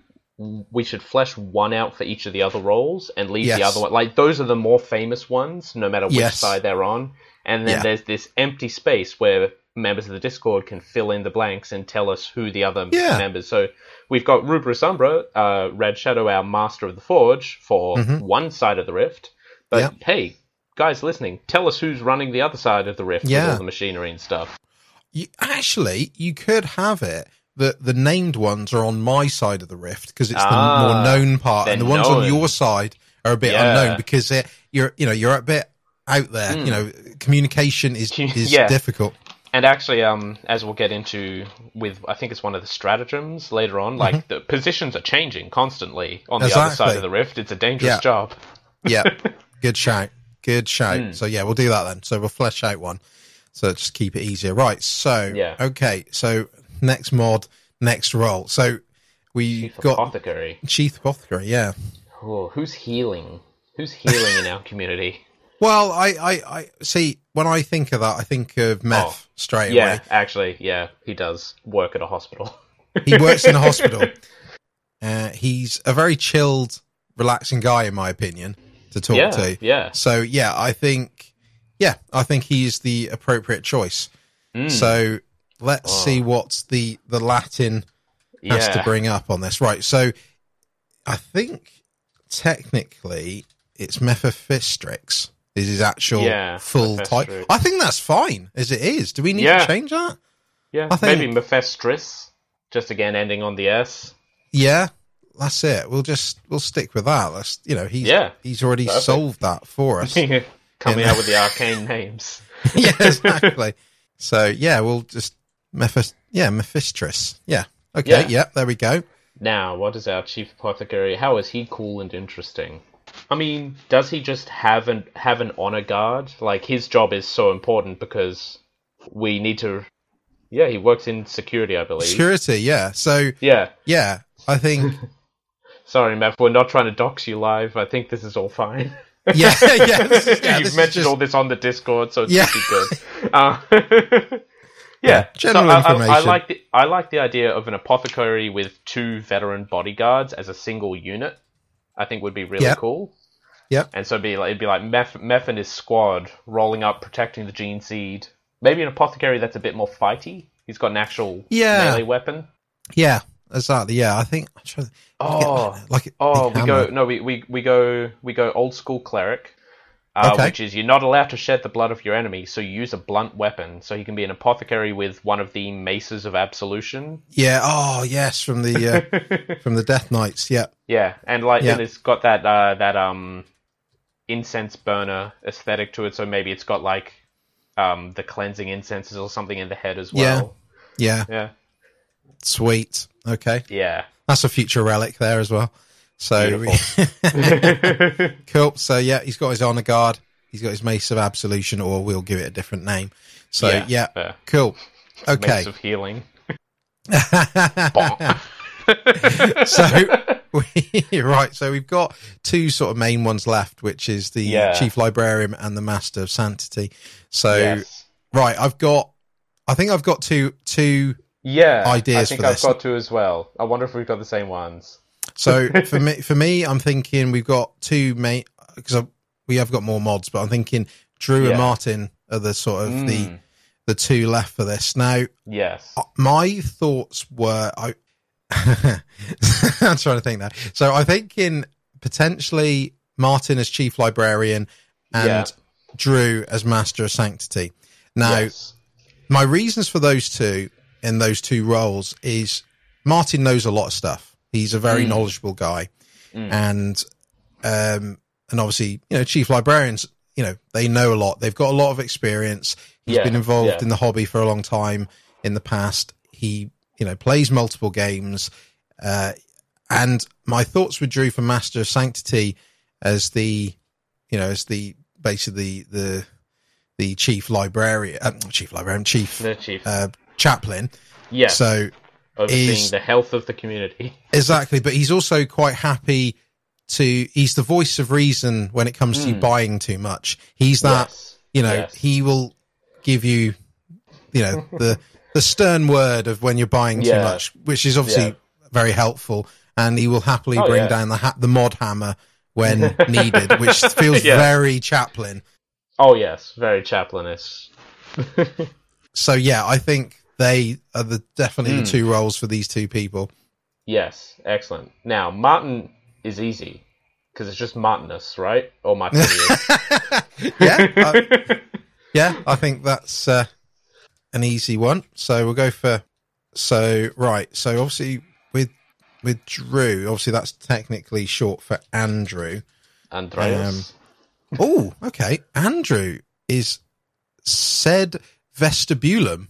we should flesh one out for each of the other roles and leave the other one like those are the more famous ones, no matter which Yes. side they're on. And then Yeah. there's this empty space where members of the Discord can fill in the blanks and tell us who the other Yeah. members. So we've got Rubrus Umbra, uh, Red Shadow, our Master of the Forge, for Mhm. one side of the rift. But Yeah. hey, guys listening, tell us who's running the other side of the rift with all the machinery and stuff. you, actually, you could have it that the named ones are on my side of the rift because it's the Ah, more known part, and the ones on your side are a bit Yeah. unknown because you're you know you're a bit out there. Hmm. You know, communication is is Yeah. difficult. And actually, um, as we'll get into with, I think it's one of the stratagems later on. Like the positions are changing constantly on the other Mm-hmm. Side of the rift. It's a dangerous Yeah. job. Yeah, good shout, good shout. Hmm. So yeah, we'll do that then. So we'll flesh out one. So just keep it easier, right? So Yeah. okay, so next mod, next role. So we Chief got apothecary. Chief Apothecary, yeah. Oh, who's healing? Who's healing in our community? Well, I, I, I see when I think of that, I think of meth Oh, straight Yeah, away. actually, yeah, he does work at a hospital. He works in a hospital. Uh, he's a very chilled, relaxing guy, in my opinion, to talk yeah, to. yeah. So yeah, I think, yeah, I think he's the appropriate choice. Mm, So let's Oh. see what the the Latin has yeah. to bring up on this. Right. So I think technically it's Mephistrix is his actual Yeah, full type. Mephistrix. I think that's fine as it is. Do we need Yeah. to change that? Yeah, I think- maybe Mephistris, just again ending on the S. Yeah, that's it. We'll just we'll stick with that. That's you know he's Yeah. he's already Perfect. solved that for us. Coming out with the arcane names. yeah, exactly. So yeah, we'll just Mephist yeah Mephistris. Yeah. Okay. Yeah. Yeah. There we go. Now, what is our chief apothecary? How is he cool and interesting? I mean, does he just have an have an honor guard? Like his job is so important because we need to. Yeah, he works in security, I believe. Security. Yeah. So Yeah. yeah, I think Sorry, Matt, we're not trying to dox you live. I think this is all fine. yeah yeah. This is, yeah You've mentioned just- all this on the Discord, so it's Yeah. pretty good. Uh, yeah, general so I- I, I, like the I like the idea of an apothecary with two veteran bodyguards as a single unit. I think would be really Yeah. cool. Yeah. And so it'd be like it'd be like Meth, Meth and his squad rolling up, protecting the gene seed. Maybe an apothecary that's a bit more fighty. He's got an actual Yeah. melee weapon. yeah exactly yeah. I think to Oh, get, like Oh, we go no, we, we, we go we go old school cleric, uh, Okay. which is you're not allowed to shed the blood of your enemy, so you use a blunt weapon. So he can be an apothecary with one of the maces of absolution. Yeah. Oh yes, from the uh, from the Death Knights. Yeah. yeah, and like Yeah. and it's got that uh, that um incense burner aesthetic to it. So maybe it's got like um the cleansing incenses or something in the head as well. Yeah. Yeah, yeah. Sweet. Okay. yeah, That's a future relic there as well. So cool. So yeah, he's got his honor guard. He's got his mace of absolution, or we'll give it a different name. So Yeah, yeah, fair. cool. Okay. mace of healing. So we, right, so we've got two sort of main ones left, which is the Yeah. chief librarian and the master of sanctity. So yes. right, I've got, I think I've got two two. Yeah, ideas I think I've this. got two as well. I wonder if we've got the same ones. So for me, for me, I'm thinking we've got two main because we have got more mods, but I'm thinking Drew Yeah. and Martin are the sort of the Mm, the two left for this. Now, yes. uh, my thoughts were I. I'm trying to think that. So I think in potentially Martin as chief librarian and Yeah. Drew as master of sanctity. Now, yes. my reasons for those two in those two roles is Martin knows a lot of stuff. He's a very Mm. knowledgeable guy, Mm. and um, and obviously, you know, chief librarians, you know, they know a lot. They've got a lot of experience. He's Yeah, been involved yeah. in the hobby for a long time in the past. He, you know, plays multiple games. Uh, and my thoughts with Drew for Master of Sanctity as the, you know, as the basically the the chief librarian, uh, chief librarian, chief The chief. uh, chaplain. yes. So overseeing is- the health of the community. exactly, but he's also quite happy to. He's the voice of reason when it comes to you buying too much. He's that. Yes. You know, Yes. he will give you, you know, the the stern word of when you're buying too Yeah. much, which is obviously Yeah. very helpful. And he will happily Oh, bring yeah. down the ha- the mod hammer when needed, which feels very Chaplin. Oh yes, very Chaplinish. So yeah, I think they are the definitely Hmm. the two roles for these two people. Yes, excellent. Now Martin is easy because it's just Martinus, right? Or Martinius. yeah, I, yeah, I think that's uh, an easy one. So we'll go for so right. So obviously with with Drew, obviously that's technically short for Andrew. Andreas. Um, oh, okay. Andrew is sed vestibulum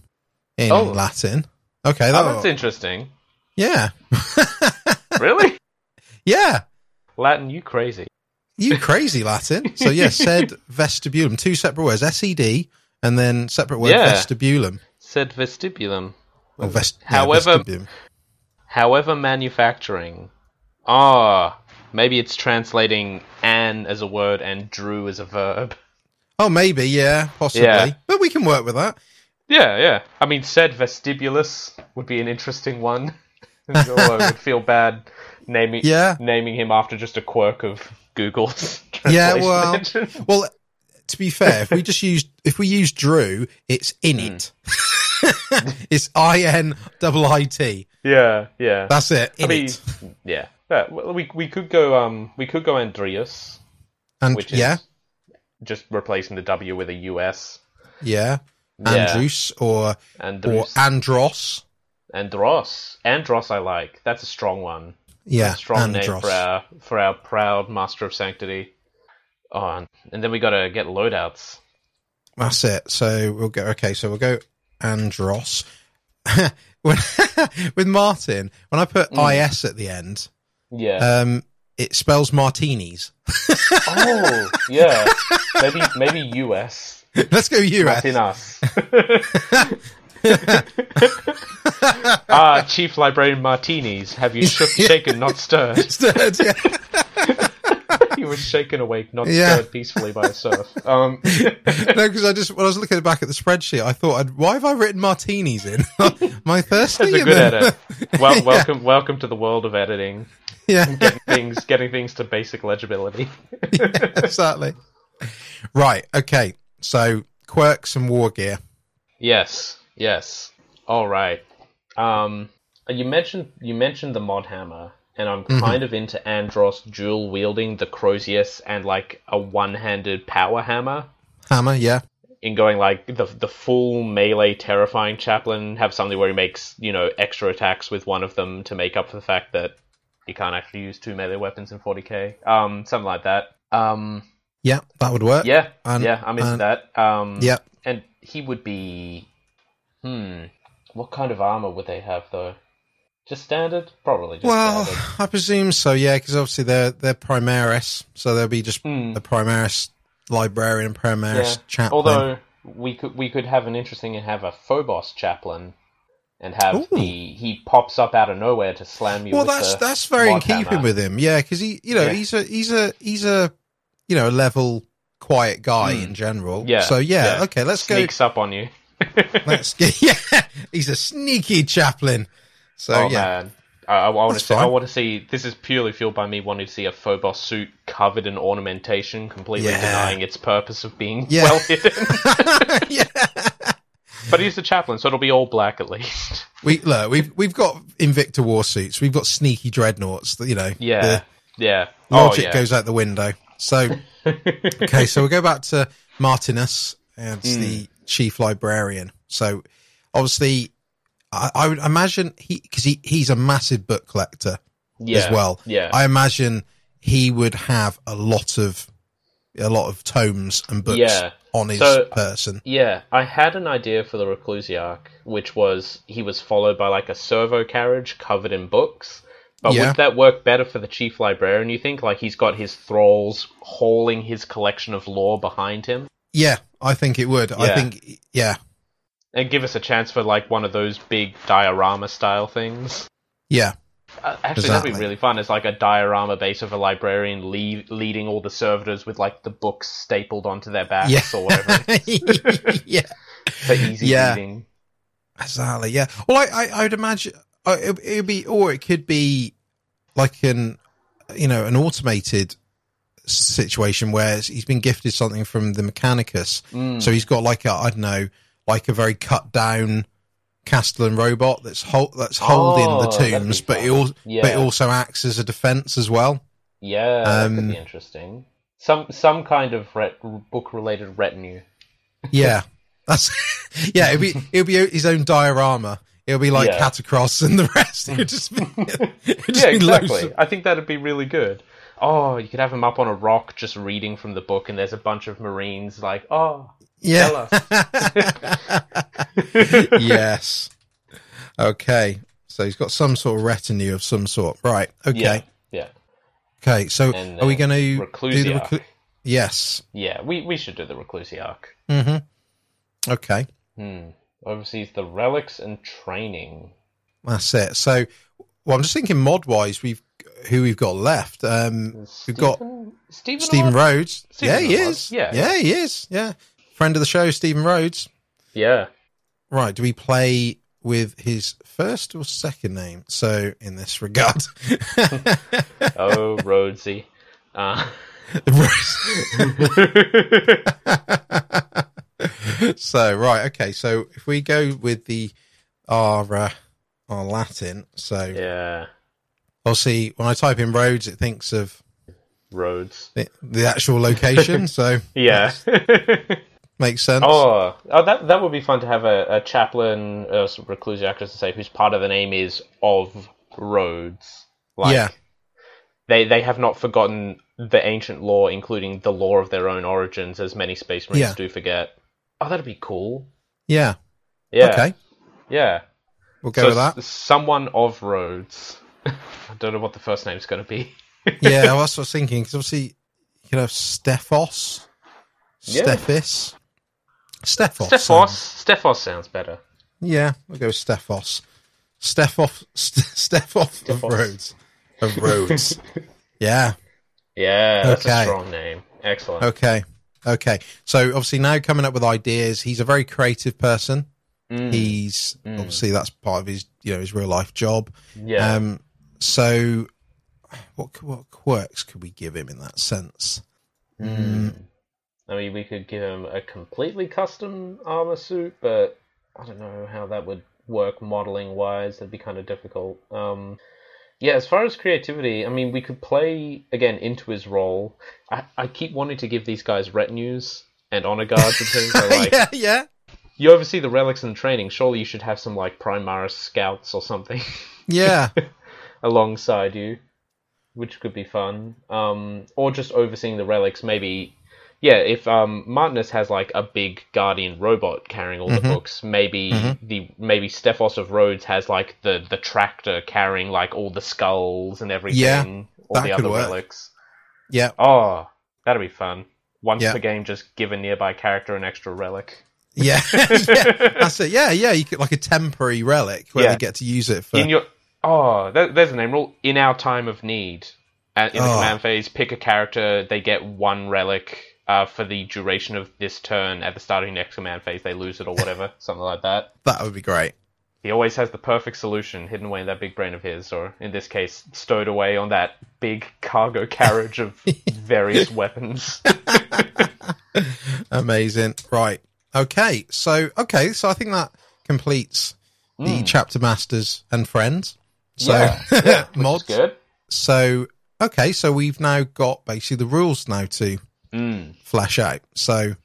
in Oh. Latin. Okay, oh, that, that's interesting. yeah, Really? yeah. Latin, you crazy? You crazy Latin. So yeah, sed vestibulum, two separate words, S E D, and then separate word Yeah. vestibulum. Said vestibulum. Or vest, yeah, However- vestibulum. However, manufacturing. Ah, maybe it's translating "an" as a word and "drew" as a verb. Oh, maybe, yeah, possibly. Yeah. But we can work with that. Yeah, yeah. I mean, said vestibulus would be an interesting one. I would feel bad naming Yeah. naming him after just a quirk of Google's Yeah, well, well, to be fair, if we just use if we use Drew, it's in it. it's I N double I T. yeah, yeah. That's it. I mean, it. yeah. Yeah, we we could go um we could go Andreas, And which is yeah, just replacing the W with a U S. Yeah, Yeah. Andrews or or Andrews. Andros. Andros. Andros, I like. That's a strong one. Yeah, strong name for our for our proud master of sanctity. Oh, and, then we got to get loadouts. That's it. So we'll go. Okay, so we'll go Andros. when, with Martin, when I put Mm. is at the end, Yeah. um, it spells martinis. oh, yeah. Maybe maybe US. Let's go US. in us. ah, Chief Librarian Martinis, have you shook, shaken, not stirred? Stirred, yeah. Was shaken awake, not Yeah. stirred peacefully by a serf. Um, no, because I just when I was looking back at the spreadsheet, I thought, I'd, why have I written martinis in? My thirsty. that's a good then- edit. Well, Yeah. welcome, welcome to the world of editing. Yeah, Getting things, getting things to basic legibility. exactly. Right. Okay. So quirks and war gear. Yes, yes. All right. Um, you mentioned you mentioned the mod hammer, and I'm Mm-hmm. kind of into Andros dual wielding the Crozius and like a one-handed power hammer. Hammer. Yeah. In going like the the full melee terrifying chaplain, have something where he makes you know extra attacks with one of them to make up for the fact that you can't actually use two melee weapons in 40k. Um, something like that. Um, Yeah, that would work. yeah, And- yeah, I'm into and- that. Um, Yeah. and he would be. Hmm. What kind of armor would they have though? Just standard, probably. Just Well, standard. I presume so. Yeah, because obviously they're they're Primaris, so they'll be just Hmm. the Primaris librarian Primaris Yeah. chaplain. Although we could we could have an interesting and have a Phobos chaplain, and have Ooh. the he pops up out of nowhere to slam you. well, with that's that's very in keeping hammer. with him. Yeah, because he, you know, Yeah. he's a he's a he's a you know a level quiet guy Hmm. in general. Yeah. So yeah, yeah. okay, let's go Sneaks up on you. Let's get. Yeah, he's a sneaky chaplain. So oh yeah, man. I, I want to see. I want to see. This is purely fueled by me wanting to see a Phobos suit covered in ornamentation, completely Yeah. denying its purpose of being Yeah. well hidden. yeah. but he's the chaplain, so it'll be all black at least. We look, we've we've got Invictor war suits. We've got sneaky dreadnoughts. That you know, Yeah, the yeah. logic oh, yeah. goes out the window. So okay, so we'll go back to Martinus and Hmm. the chief librarian. So obviously, I, I would imagine he because he he's a massive book collector yeah. as well. Yeah. I imagine he would have a lot of a lot of tomes and books Yeah. on his So- person. Yeah, I had an idea for the Reclusiarch, which was he was followed by like a servo carriage covered in books. But Yeah. would that work better for the chief librarian? You think like he's got his thralls hauling his collection of lore behind him, Yeah, I think it would. I think yeah, and give us a chance for like one of those big diorama style things? yeah. Uh, actually, that'd be really fun. It's like a diorama base of a librarian le- leading all the servitors with like the books stapled onto their backs Yeah. or whatever. yeah, For easy Yeah. reading. exactly. Yeah. Well, I, I, I would imagine uh, it, it'd be, or it could be like an, you know, an automated situation where he's been gifted something from the Mechanicus, Mm. so he's got like a, I don't know, like a very cut down Castellan robot that's hol- that's holding Oh, the tomes, but it al- Yeah. but it also acts as a defense as well. Yeah, that could Um, be interesting. Some some kind of ret- book related retinue. Yeah, that's yeah. It'll be it'll be his own diorama. It'll be like Yeah. Catacross and the rest. It'll just be, it'll just yeah, be exactly. of- I think that'd be really good. Oh, you could have him up on a rock just reading from the book, and there's a bunch of Marines like, oh, yeah. yes. Okay. So he's got some sort of retinue of some sort. Right. Okay. yeah, yeah, Okay. So And are we going to do the reclu- Yes. yeah. We we should do the Reclusiarch. hmm Okay. Hmm. Oversees the relics and training. That's it. So, well, I'm just thinking mod wise, we've who we've got left. Um, We've got Stephen- Stephen. Stephen Rhodes. Rhodes. Stephen yeah, he Rhodes. is. Yeah. yeah, he is. Yeah, friend of the show, Stephen Rhodes. Yeah. Right. Do we play with his first or second name? So, in this regard, Oh, Rhodesy. Uh, so right. Okay. So if we go with the our uh, our Latin, so yeah. I'll see when I type in Rhodes, it thinks of Rhodes. the, the actual location. so Yeah. Makes sense. oh, oh, that that would be fun to have a, a chaplain, a recluse actress to say, whose part of the name is of Rhodes. Like, yeah. They they have not forgotten the ancient lore, including the lore of their own origins, as many space marines Yeah. do forget. Oh, that'd be cool. Yeah. Yeah. Okay. Yeah. We'll go so with that. someone of Rhodes. I don't know what the first name's going to be. yeah, that's what I was thinking. Because obviously, you could have Stephos, Yeah. Stephis, Stephos. Stephos. sounds- Stephos sounds better. Yeah, we'll go with Stephos. Stephoff, St- Stephoff of Stephos. Rhodes. Of Rhodes. yeah. Yeah, that's Okay. a strong name. Excellent. Okay. Okay. So obviously now coming up with ideas. He's a very creative person. Mm, He's Mm. obviously that's part of his you know his real life job. yeah. Um. So what what quirks could we give him in that sense? Mm. I mean, we could give him a completely custom armor suit, but I don't know how that would work modeling wise. That'd be kind of difficult. Um, yeah, as far as creativity, I mean, we could play again into his role. I, I keep wanting to give these guys retinues and honor guards and things. like, yeah. Yeah. you oversee the relics and training. Surely you should have some like Primaris scouts or something Yeah. alongside you, which could be fun. Um, or just overseeing the relics, maybe. Yeah, if um, Martinus has like a big guardian robot carrying all the Mhm. books, maybe Mhm. the maybe Stephos of Rhodes has like the the tractor carrying like all the skulls and everything, Yeah, all the other work. relics. Yeah. Oh, that'd be fun. Once Yeah. per game, just give a nearby character an extra relic. Yeah. yeah. That's it. Yeah. Yeah. You could like a temporary relic where Yeah. they get to use it for. in your oh there, there's a name rule in our time of need in the Oh. command phase pick a character they get one relic uh, for the duration of this turn at the start of your next command phase they lose it or whatever something like that that would be great. he always has the perfect solution hidden away in that big brain of his or in this case stowed away on that big cargo carriage of various weapons Amazing. Right. Okay. So okay. So I think that completes the Mm. chapter masters and friends. So yeah, yeah, mods. good So okay. So we've now got basically the rules now to mm. flash out. So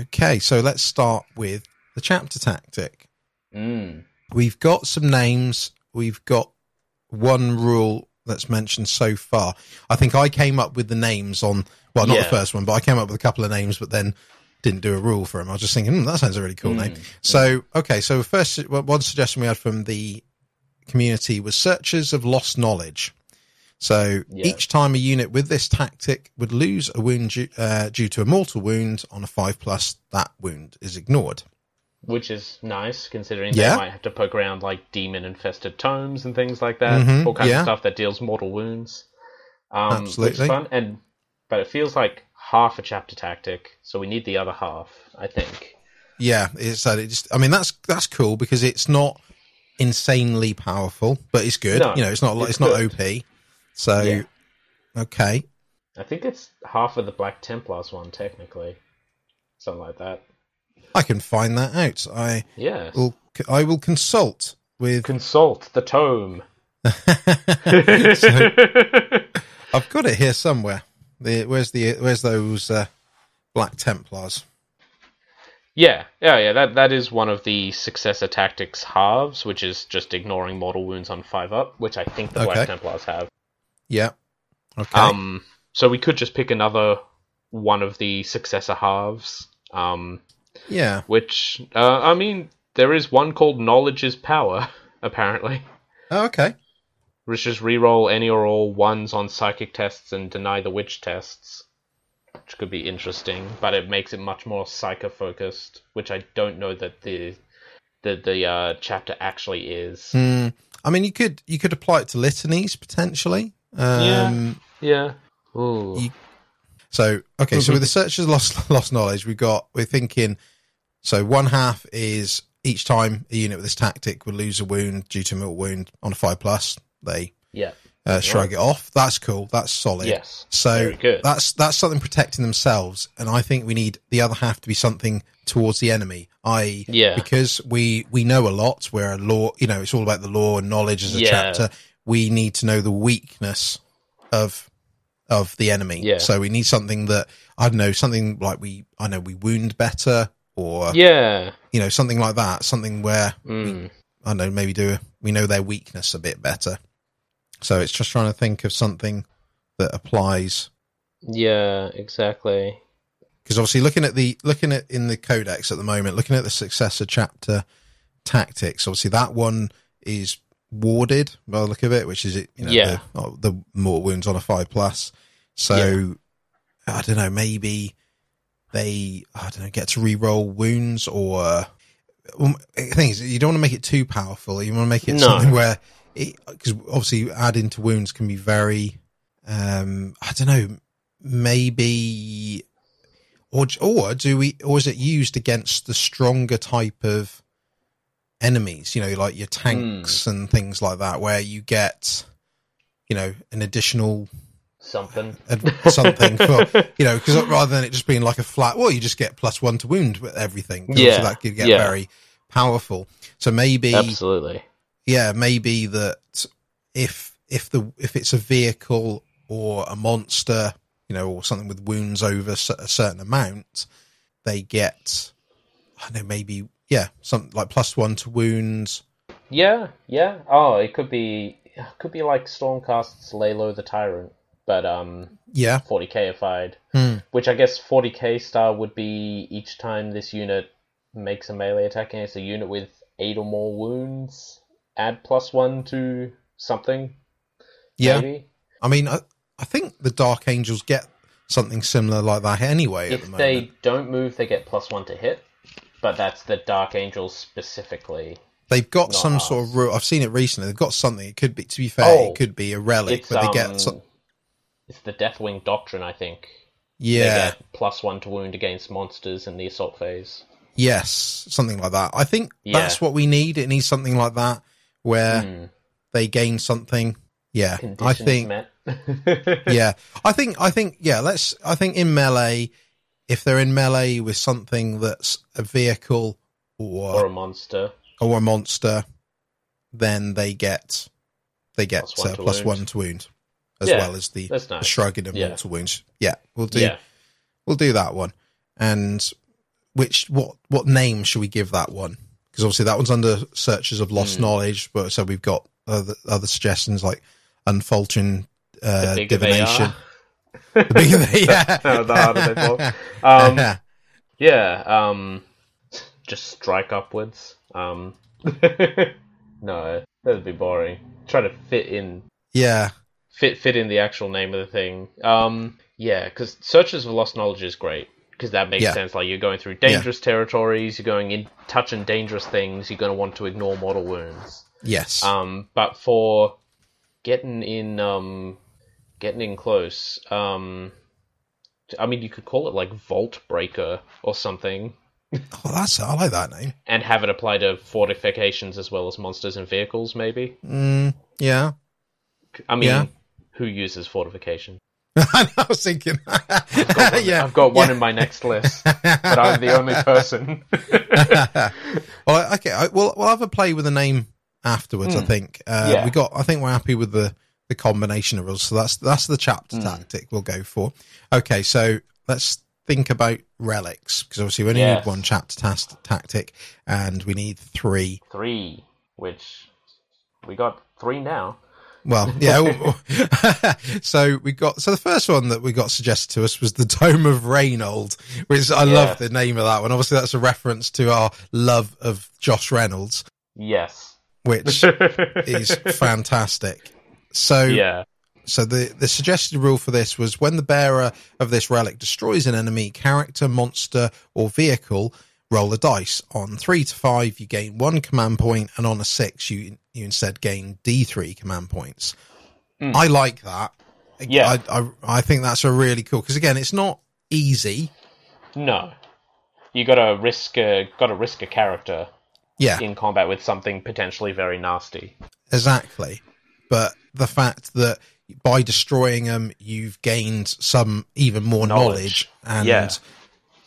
okay. So let's start with the chapter tactic. Mm. We've got some names. We've got one rule that's mentioned so far. I think I came up with the names on, well, not Yeah. the first one, but I came up with a couple of names, but then didn't do a rule for them. I was just thinking, hmm, that sounds a really cool name. So, okay. So first, one suggestion we had from the community was searchers of lost knowledge. So Yeah. each time a unit with this tactic would lose a wound due, uh, due to a mortal wound on a five plus, that wound is ignored. which is nice considering Yeah. they might have to poke around like demon infested tomes and things like that. Mhm, All kinds yeah. of stuff that deals mortal wounds. Um, Absolutely. fun, and but it feels like half a chapter tactic, so we need the other half. I think. Yeah, it's uh, it just. I mean, that's that's cool because it's not insanely powerful, but it's good. No, you know, it's not like it's it's, not good. OP. So, Yeah. okay, I think it's half of the Black Templars one, technically, something like that. I can find that out. I Yeah. will. I will consult with. Consult the tome. So, I've got it here somewhere. The, where's the where's those uh, Black Templars? Yeah, yeah, yeah. That that is one of the successor tactics halves, which is just ignoring mortal wounds on five up, which I think the Okay. Black Templars have. Yeah. Okay. Um, so we could just pick another one of the successor halves. Um, yeah. which uh, I mean, there is one called Knowledge is Power, apparently, Oh, okay. which just reroll any or all ones on psychic tests and deny the witch tests, which could be interesting. But it makes it much more psyker focused, which I don't know that the the the uh, chapter actually is. Hmm. I mean, you could you could apply it to litanies potentially. Um, Yeah. Ooh. You- So okay, so with the searchers lost lost knowledge, we've got we're thinking. So one half is each time a unit with this tactic would lose a wound due to a mortal wound on a five plus, they yeah. uh, shrug it off. That's cool. That's solid. Yes. So that's that's something protecting themselves, and I think we need the other half to be something towards the enemy. I Yeah. because we we know a lot. We're a lore, you know, it's all about the lore and knowledge as a Yeah. chapter. We need to know the weakness of of the enemy. Yeah. So we need something that I don't know, something like we I know we wound better, or Yeah. you know, something like that. Something where Mm. I don't know, maybe do we know their weakness a bit better. So it's just trying to think of something that applies Yeah. Exactly. because obviously looking at the looking at in the codex at the moment looking at the successor chapter tactics obviously that one is warded by the look of it which is it you know Yeah. the, the mortal wounds on a five plus so i don't know maybe they i don't know get to re-roll wounds or um, the thing is you don't want to make it too powerful you want to make it No. something where because obviously adding to wounds can be very um i don't know maybe or or do we or is it used against the stronger type of enemies you know like your tanks hmm. and things like that where you get you know an additional Something. ad- something for you know because rather than it just being like a flat well you just get plus one to wound with everything Yeah, obviously that could get yeah. very powerful so maybe Absolutely. yeah, maybe that if if the if it's a vehicle or a monster, you know, or something with wounds over a certain amount, they get I don't know, maybe yeah, something like plus one to wounds. Yeah, yeah. Oh, it could be it could be like Stormcast's Lay Low the Tyrant, but um Yeah, 40kified. Hmm. Which I guess 40k star would be each time this unit makes a melee attack against a unit with eight or more wounds, add plus one to something. yeah. Maybe. I mean, I I think the Dark Angels get something similar like that anyway at the If they don't move, they get plus one to hit. But that's the Dark Angels specifically. They've got some ours. sort of rule. I've seen it recently. They've got something. It could be, to be fair, Oh, it could be a relic, but they um, get some. it's the Deathwing Doctrine, I think. They Yeah, get plus one to wound against monsters in the assault phase. Yes, something like that. I think Yeah. that's what we need. It needs something like that where Hmm. they gain something. Yeah, I think. Yeah, I think. I think. Yeah, let's. I think in melee, if they're in melee with something that's a vehicle or or a monster. or a monster, then they get they get Plus one uh, to plus wound. one to wound, as Yeah, well as the, that's the nice. shrugging of Yeah. mortal wounds. Yeah, we'll do. Yeah. We'll do that one. And which what what name should we give that one? Because obviously that one's under searches of lost Hmm. knowledge, but so we've got other other suggestions like unfaltering uh, divination. The bigger they, yeah. the harder they fall. Um, yeah, um, just strike upwards. Um, no, that'd be boring. Try to fit in, yeah, fit fit in the actual name of the thing. Um, yeah, because Searchers of Lost Knowledge is great because that makes Yeah. sense. Like you're going through dangerous territories, you're going in touching dangerous things. You're going to want to ignore mortal wounds. Yes. Um, but for getting in, um, getting in close, um, I mean, you could call it like Vault Breaker or something, oh, that's I like that name. and have it apply to fortifications as well as monsters and vehicles. Maybe. Mm, yeah. I mean, Yeah. who uses fortification? I was thinking. I've got one, yeah. I've got one yeah. in my next list, but I'm the only person. well, okay. I, we'll we'll have a play with the name afterwards. I think uh, Hmm. Yeah. we got. I think we're happy with the the combination of rules. So that's that's the chapter Hmm. tactic we'll go for. Okay, so let's think about relics because obviously we only Yes. need one chapter tas- tactic and we need three. three, which we got three now. Well, yeah. so we got so the first one that we got suggested to us was the Tome of Reynold, which I Yeah. love the name of that one. Obviously, that's a reference to our love of Josh Reynolds, Yes. which is fantastic. So, yeah. so the the suggested rule for this was when the bearer of this relic destroys an enemy character, monster, or vehicle, roll a dice. On three to five, you gain one command point, and on a six, you you instead gain D three command points. Mm. I like that. Yeah. I, I I think that's a really cool because again, it's not easy. No. You gotta risk a gotta risk a character Yeah, in combat with something potentially very nasty. exactly. But the fact that by destroying them, you've gained some even more knowledge, Knowledge. and Yeah.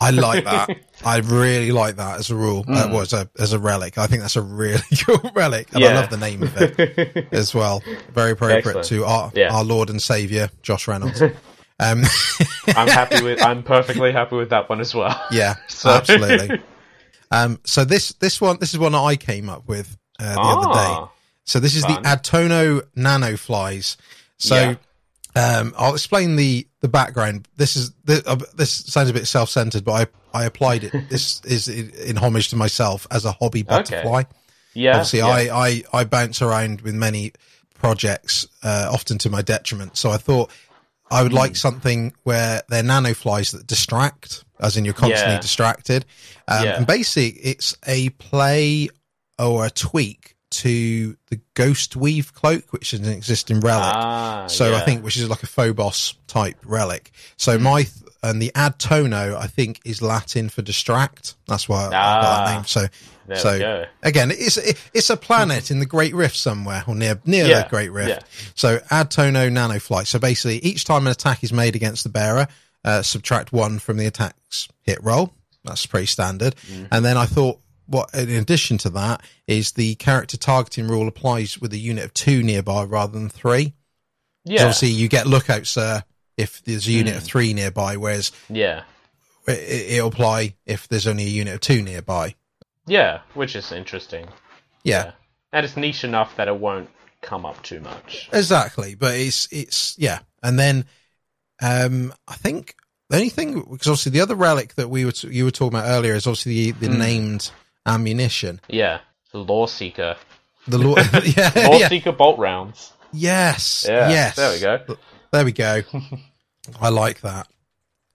I like that. I really like that as a rule. Uh, Mm. well, as a as a relic, I think that's a really cool relic, and I love the name of it as well. Very appropriate Excellent. to our Yeah. our Lord and Savior Josh Reynolds. Um, I'm happy with I'm perfectly happy with that one as well. yeah, So- absolutely. Um, so this this one this is one I came up with uh, the other day. So this is Fun. the Adtono nanoflies. So um, I'll explain the the background. This is this, uh, this sounds a bit self centered, but I I applied it. This is in, in homage to myself as a hobby butterfly. yeah. Obviously, yeah. I, I I bounce around with many projects, uh, often to my detriment. So I thought I would Hmm. like something where they're nanoflies that distract, as in you're constantly Yeah. distracted. Um, Yeah. And basically, it's a play or a tweak to the Ghost Weave cloak, which is an existing relic. Ah, so I yeah. Hmm. think, which is like a Phobos type relic. So my th- and the ad tono, I think, is Latin for distract. That's why I got that Ah. name. So so again, it's it, it's a planet in the Great Rift somewhere or near near Yeah, the Great Rift. yeah. So ad tono nano flight. So basically, each time an attack is made against the bearer, uh, subtract one from the attack's hit roll. That's pretty standard. Mm-hmm. And then I thought, what in addition to that is the character targeting rule applies with a unit of two nearby rather than three. Yeah. Obviously, you get lookouts sir, if there's a unit Mm. of three nearby, whereas Yeah. it, it'll apply if there's only a unit of two nearby. Yeah, which is interesting. yeah. And it's niche enough that it won't come up too much. Exactly, but it's it's yeah, and then um I think the only thing because obviously the other relic that we were t- you were talking about earlier is obviously the, the Hmm. named ammunition. Yeah. The Lore Seeker. The lore, yeah, Lore yeah, Seeker bolt rounds. yes, Yeah. yes. There we go. There we go. I like that.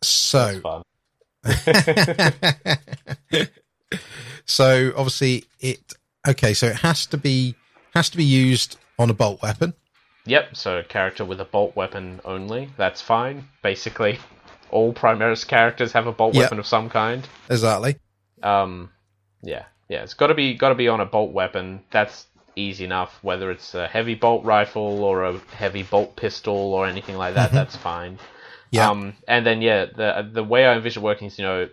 So, so obviously it okay. So it has to be has to be used on a bolt weapon. Yep, so a character with a bolt weapon only. That's fine. Basically, all Primaris characters have a bolt Yep. weapon of some kind. Exactly. Um, yeah, yeah, it's got to be got to be on a bolt weapon. That's easy enough. Whether it's a heavy bolt rifle or a heavy bolt pistol or anything like that, that's fine. Mm-hmm. Yeah. Um, and then yeah, the the way I envision working is you know,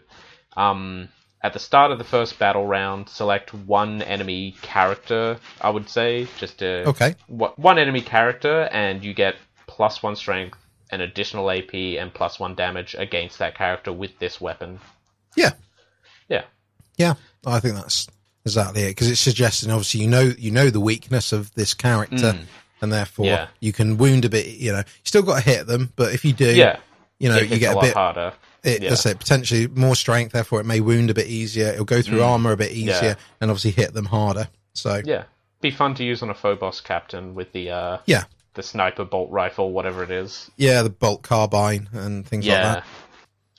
um, at the start of the first battle round, select one enemy character. I would say just to Okay. one enemy character, and you get plus one strength, an additional AP, and plus one damage against that character with this weapon. Yeah. Yeah. Yeah, I think that's exactly it because it's suggesting obviously you know you know the weakness of this character, and therefore Mm. Yeah. you can wound a bit. You know, you still got to hit them, but if you do, Yeah. you know, It you get a bit. harder. It, yeah. That's it. Potentially more strength, therefore it may wound a bit easier. It'll go through armor a bit easier, Mm. Yeah. and obviously hit them harder. So Yeah, be fun to use on a Phobos captain with the uh, yeah, the sniper bolt rifle, whatever it is. yeah, the bolt carbine and things like that.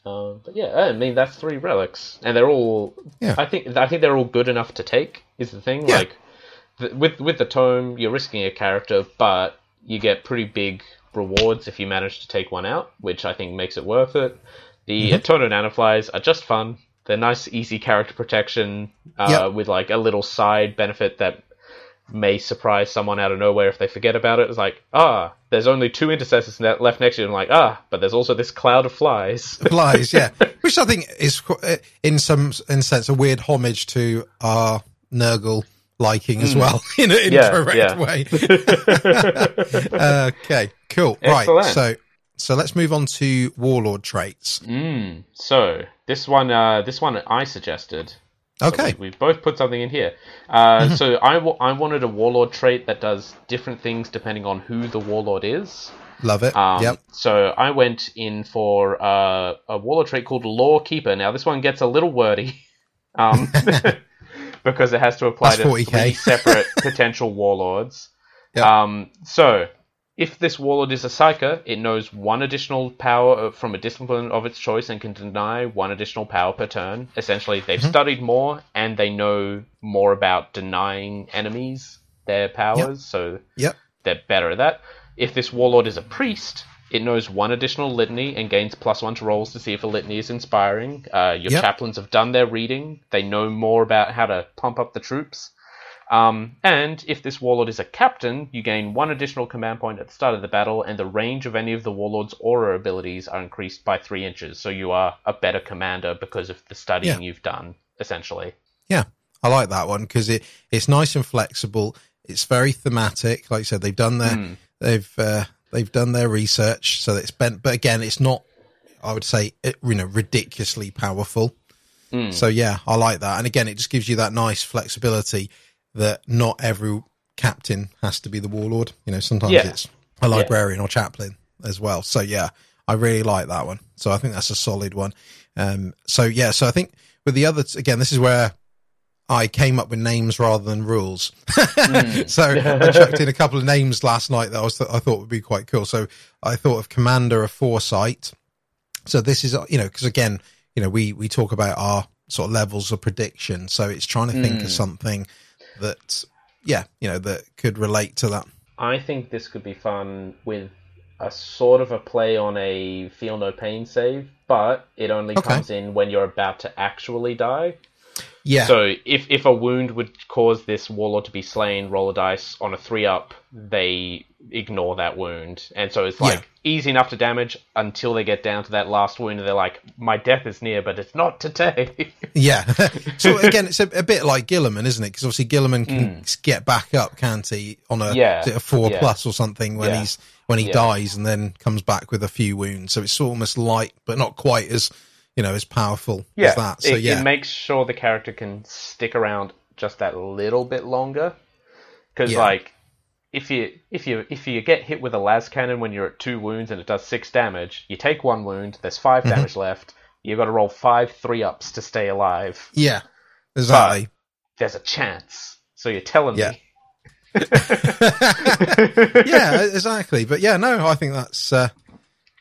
Um, but yeah, I mean that's three relics, and they're all. Yeah. I think I think they're all good enough to take. Is the thing Yeah. like th- with with the tome, you're risking a character, but you get pretty big rewards if you manage to take one out, which I think makes it worth it. The Mm-hmm. Atono Nanoflies are just fun. They're nice, easy character protection uh, Yep. with like a little side benefit that may surprise someone out of nowhere if they forget about it. It's like, ah, there's only two intercessors ne- left next to you. I'm like, ah, but there's also this cloud of flies. Flies, yeah. Which I think is, uh, in some in sense, a weird homage to our Nurgle liking as well, in an. Yeah, incorrect yeah. way. okay, cool. Excellent. Right, so so let's move on to warlord traits. Mm, so this one, uh, this one I suggested. So Okay, we, have both put something in here. Uh, so I, wa- I wanted a warlord trait that does different things depending on who the warlord is. love it. Um, yep. So I went in for uh, a warlord trait called Lore Keeper. Now this one gets a little wordy, um, because it has to apply That's to 40K. three separate potential warlords. Yep. Um, so if this warlord is a psyker, it knows one additional power from a discipline of its choice and can deny one additional power per turn. Essentially, they've Mm-hmm. studied more and they know more about denying enemies their powers. So Yep. they're better at that. If this warlord is a priest, it knows one additional litany and gains plus one to rolls to see if a litany is inspiring. Uh, your Yep. chaplains have done their reading; they know more about how to pump up the troops. Um, and if this warlord is a captain, you gain one additional command point at the start of the battle, and the range of any of the warlord's aura abilities are increased by three inches. So you are a better commander because of the studying you've done, essentially. Yeah, I like that one because it it's nice and flexible. It's very thematic. Like I said, they've done their Hmm. they've uh, they've done their research, so it's bent. But again, it's not. I would say you know ridiculously powerful. Hmm. So yeah, I like that. And again, it just gives you that nice flexibility that not every captain has to be the warlord. You know, sometimes Yeah. it's a librarian or chaplain as well. So yeah, I really like that one. So I think that's a solid one. Um, so yeah, so I think with the others again, this is where I came up with names rather than rules. so I chucked in a couple of names last night that I was I thought would be quite cool. So I thought of Commander of Foresight. So this is you know because again you know we we talk about our sort of levels of prediction. So it's trying to think of something that yeah you know that could relate to that. I think this could be fun with a sort of a play on a feel no pain save, but it only Okay. comes in when you're about to actually die. Yeah. So if if a wound would cause this warlord to be slain, roll a dice on a three up, they ignore that wound, and so it's like easy enough to damage until they get down to that last wound, and they're like, "My death is near, but it's not today." Yeah. so again, it's a, a bit like Guilliman, isn't it? Because obviously Guilliman can hmm. get back up, can't he? On a. Yeah, a four yeah. plus or something when Yeah. he's when he Yeah. dies and then comes back with a few wounds. So it's almost like, but not quite as you know as powerful as that. So it, yeah, it makes sure the character can stick around just that little bit longer. Because Yeah. like, if you if you if you get hit with a las cannon when you're at two wounds and it does six damage, you take one wound. There's 5 Mm-hmm. damage left. You've got to roll five three ups to stay alive. yeah, exactly. There's a chance. So you're telling Yeah. me. yeah, exactly. But yeah, no, I think that's uh,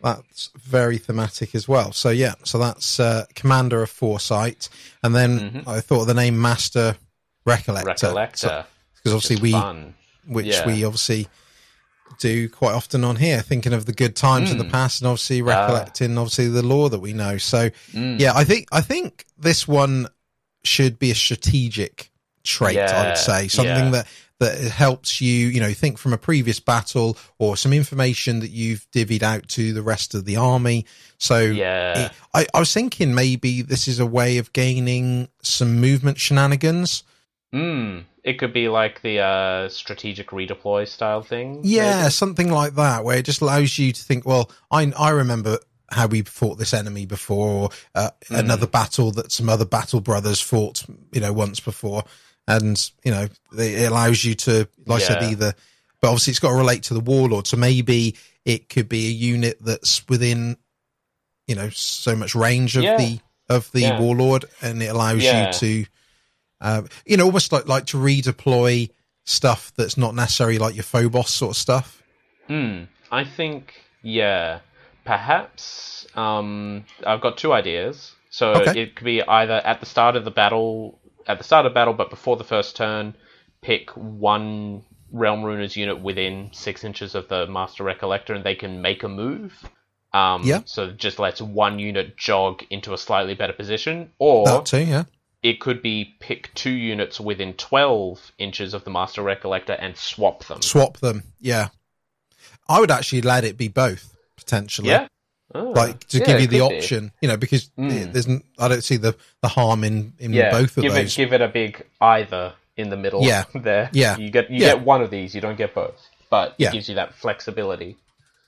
that's very thematic as well. So yeah, so that's uh, Commander of Foresight, and then I thought of the name Master Recollector, Recollector. because obviously Just we, fun. Which Yeah. we obviously do quite often on here, thinking of the good times Hmm. in the past, and obviously Ah. recollecting obviously the lore that we know. So Hmm. yeah, I think I think this one should be a strategic trait. I'd say something yeah. that that helps you, you know, think from a previous battle or some information that you've divvied out to the rest of the army. So Yeah. it- I, I was thinking maybe this is a way of gaining some movement shenanigans. Mm. It could be like the uh, strategic redeploy style thing. Yeah, maybe? something like that, where it just allows you to think, well, I I remember how we fought this enemy before, or uh, Hmm. another battle that some other battle brothers fought, you know, once before, and you know, it allows you to, like I said, either, but obviously it's got to relate to the warlord, so maybe it could be a unit that's within, you know, so much range of Yeah. the of the Yeah. warlord, and it allows Yeah. you to, uh, you know, almost like like to redeploy stuff that's not necessarily like your Phobos sort of stuff. Hmm. I think yeah, perhaps um, I've got two ideas. So Okay. it could be either at the start of the battle, at the start of battle, but before the first turn, pick one Realm Ruiner's unit within six inches of the Master Recollector, and they can make a move. Um, Yeah. So it just lets one unit jog into a slightly better position, or too, yeah. It could be pick two units within 12 inches of the Master Recollector and swap them. Swap them, yeah. I would actually let it be both potentially. Yeah. Oh, Like to yeah, give you the could be. option, you know, because Mm. there's I don't see the the harm in in Yeah, both of give those. it give it a big either in the middle. Yeah. there. Yeah. you get you Yeah. get one of these. You don't get both, but it gives you that flexibility.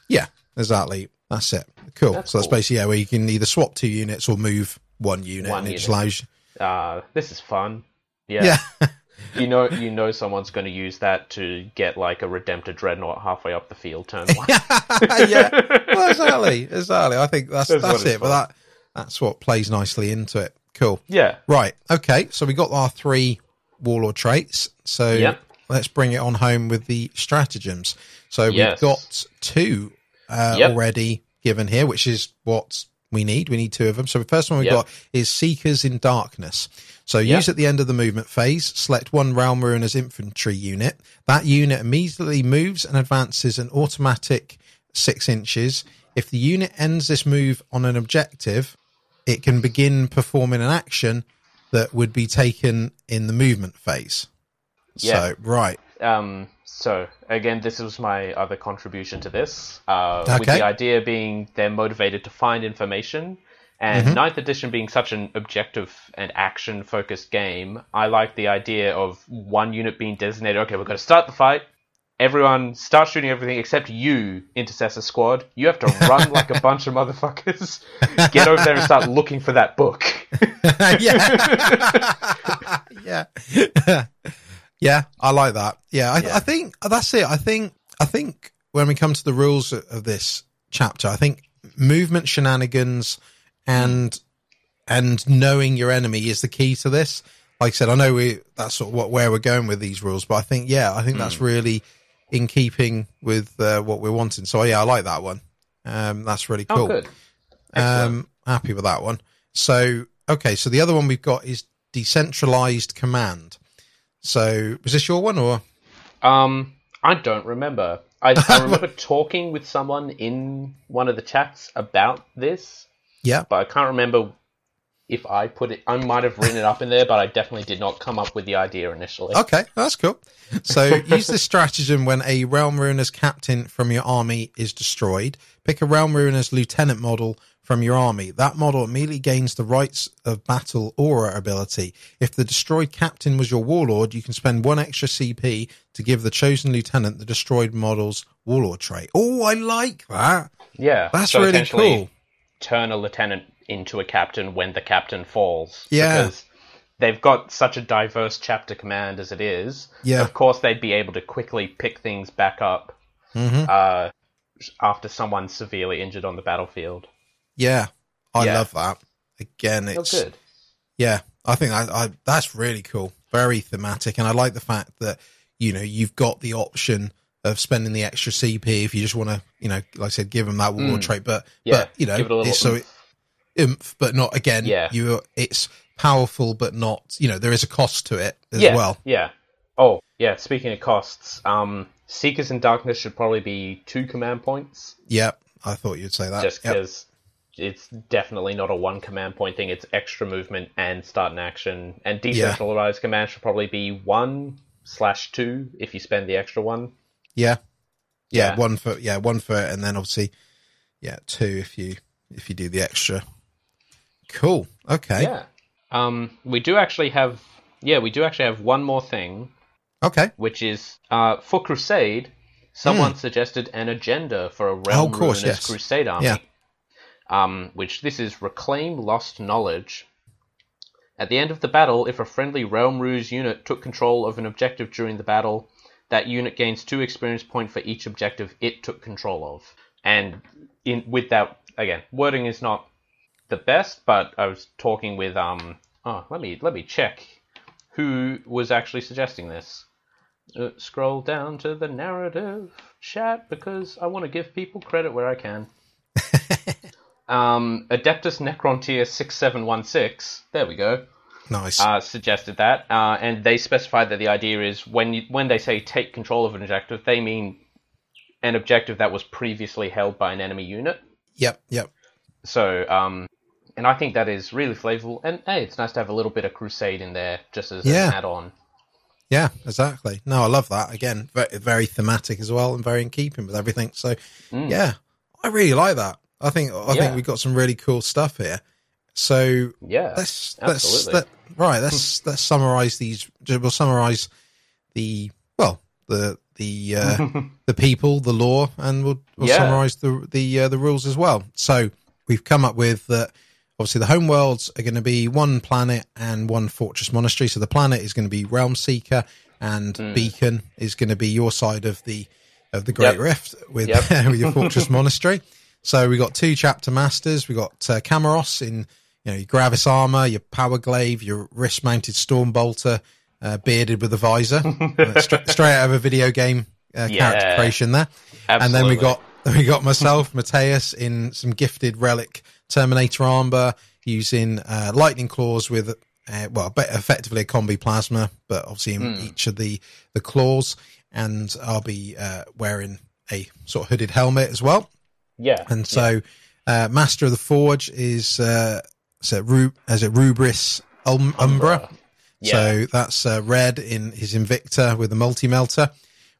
Yeah, exactly. That's it. Cool. That's so that's basically yeah, where you can either swap two units or move one unit, One and it just unit. allows you. Uh, this is fun. Yeah, Yeah, you know you know someone's going to use that to get like a redemptor dreadnought halfway up the field turn one. yeah. Well, exactly, exactly. I think that's That's that's, it. But that that's what plays nicely into it. Cool. yeah. Right. Okay. So we got our three warlord traits. So Yep. let's bring it on home with the stratagems. So Yes. we've got two uh, Yep. already given here, which is what we need. We need two of them. So the first one we've Yep. got is Seekers in Darkness. So Yep. use at the end of the movement phase, select one Realm Ruiner's infantry unit. That unit immediately moves and advances an automatic six inches. If the unit ends this move on an objective, it can begin performing an action that would be taken in the movement phase. Yeah. So, right. Um, so again, this was my other contribution to this. Uh, With the idea being they're motivated to find information, and Mm-hmm. Ninth Edition being such an objective and action focused game, I like the idea of one unit being designated. Okay, we're going to start the fight. Everyone start shooting everything except you, Intercessor Squad. You have to run like a bunch of motherfuckers. Get over there and start looking for that book. yeah. yeah. Yeah, I like that. Yeah, I, Yeah. I think that's it. I think I think when we come to the rules of this chapter, I think movement shenanigans and and knowing your enemy is the key to this. Like I said, I know we that's sort of what where we're going with these rules, but I think yeah, I think Hmm. that's really in keeping with uh, what we're wanting. So yeah, I like that one. Um, that's really cool. Oh, good. Um, happy with that one. So, okay, so the other one we've got is decentralized command. So, was this your one or? Um, I don't remember. I, I remember talking with someone in one of the chats about this, Yeah. but I can't remember if I put it. I might have written it up in there, but I definitely did not come up with the idea initially. Okay, that's cool. So, use this stratagem when a Realm Ruiner's captain from your army is destroyed. Pick a Realm Ruiner's lieutenant model from your army. That model immediately gains the rites of battle aura ability. If the destroyed captain was your warlord, you can spend one extra CP to give the chosen lieutenant the destroyed model's warlord trait. Oh, I like that. Yeah, That's so really cool. Turn a lieutenant into a captain when the captain falls. Yeah. because they've got such a diverse chapter command as it is. Yeah. of course they'd be able to quickly pick things back up hmm uh, after someone's severely injured on the battlefield. Yeah, I Yeah. love that. Again, Oh, it's good. yeah. I think I, I that's really cool, very thematic, and I like the fact that you know you've got the option of spending the extra CP if you just want to, you know, like I said, give them that warlord Mm. trait, but Yeah, but you know, it it's so oomph, but not again. Yeah. you it's powerful, but not you know there is a cost to it as yeah, well. Yeah. Oh, yeah. Speaking of costs, um, Seekers in Darkness should probably be two command points, Yeah, I thought you'd say that. just Yep. because it's definitely not a one command point thing. It's extra movement and start an action. And decentralized command should probably be one slash two if you spend the extra one. Yeah. yeah, Yeah. one for yeah one for and then obviously yeah two if you if you do the extra. Cool. Okay. Yeah. Um, we do actually have. Yeah, we do actually have one more thing, Okay. which is uh, for Crusade. Someone suggested an agenda for a Realm Hmm. Oh, course, yes. Crusade army. Yeah. Um, which this is reclaim lost knowledge. At the end of the battle, if a friendly Realm Ruiners unit took control of an objective during the battle, that unit gains two experience point for each objective it took control of. And in with that again, wording is not the best, but I was talking with um oh let me let me check who was actually suggesting this. Uh, scroll down to the narrative chat because I want to give people credit where I can. Um, Adeptus seven one six. There we go. Nice. Uh, suggested that, uh, and they specified that the idea is when you, when they say take control of an objective, they mean an objective that was previously held by an enemy unit. yep, yep. So, um, and I think that is really flavorful. And hey, it's nice to have a little bit of Crusade in there just as Yeah. an add-on. Yeah, exactly. No, I love that. Again, very, very thematic as well and very in keeping with everything. So, Mm. yeah, I really like that. I think I Yeah. think we've got some really cool stuff here. So Yeah, let's let's let, right. Let's let's summarize these. We'll summarize the well the the uh, the people, the lore, and we'll, we'll Yeah. summarize the the uh, the rules as well. So we've come up with that. Obviously, the home worlds are going to be one planet and one fortress monastery. So the planet is going to be Realm Seeker, and Beacon is going to be your side of the of the Great Yep. Rift with Yep. with your fortress monastery. So we got two chapter masters. We got uh, Camaros in you know your Gravis armor, your Power Glaive, your wrist mounted Storm Bolter, uh, bearded with a visor, stra- straight out of a video game uh, character creation there. And then we Absolutely. got we got myself, Mateus, in some gifted relic Terminator armor, using uh, lightning claws with uh, well, effectively a combi plasma, but obviously in Hmm. each of the the claws. And I'll be uh, wearing a sort of hooded helmet as well. Yeah, And so, uh, Master of the Forge is uh, so Ru- as it Rubris um- Umbra. Yeah. So that's uh, red in his Invictor with the multi melter.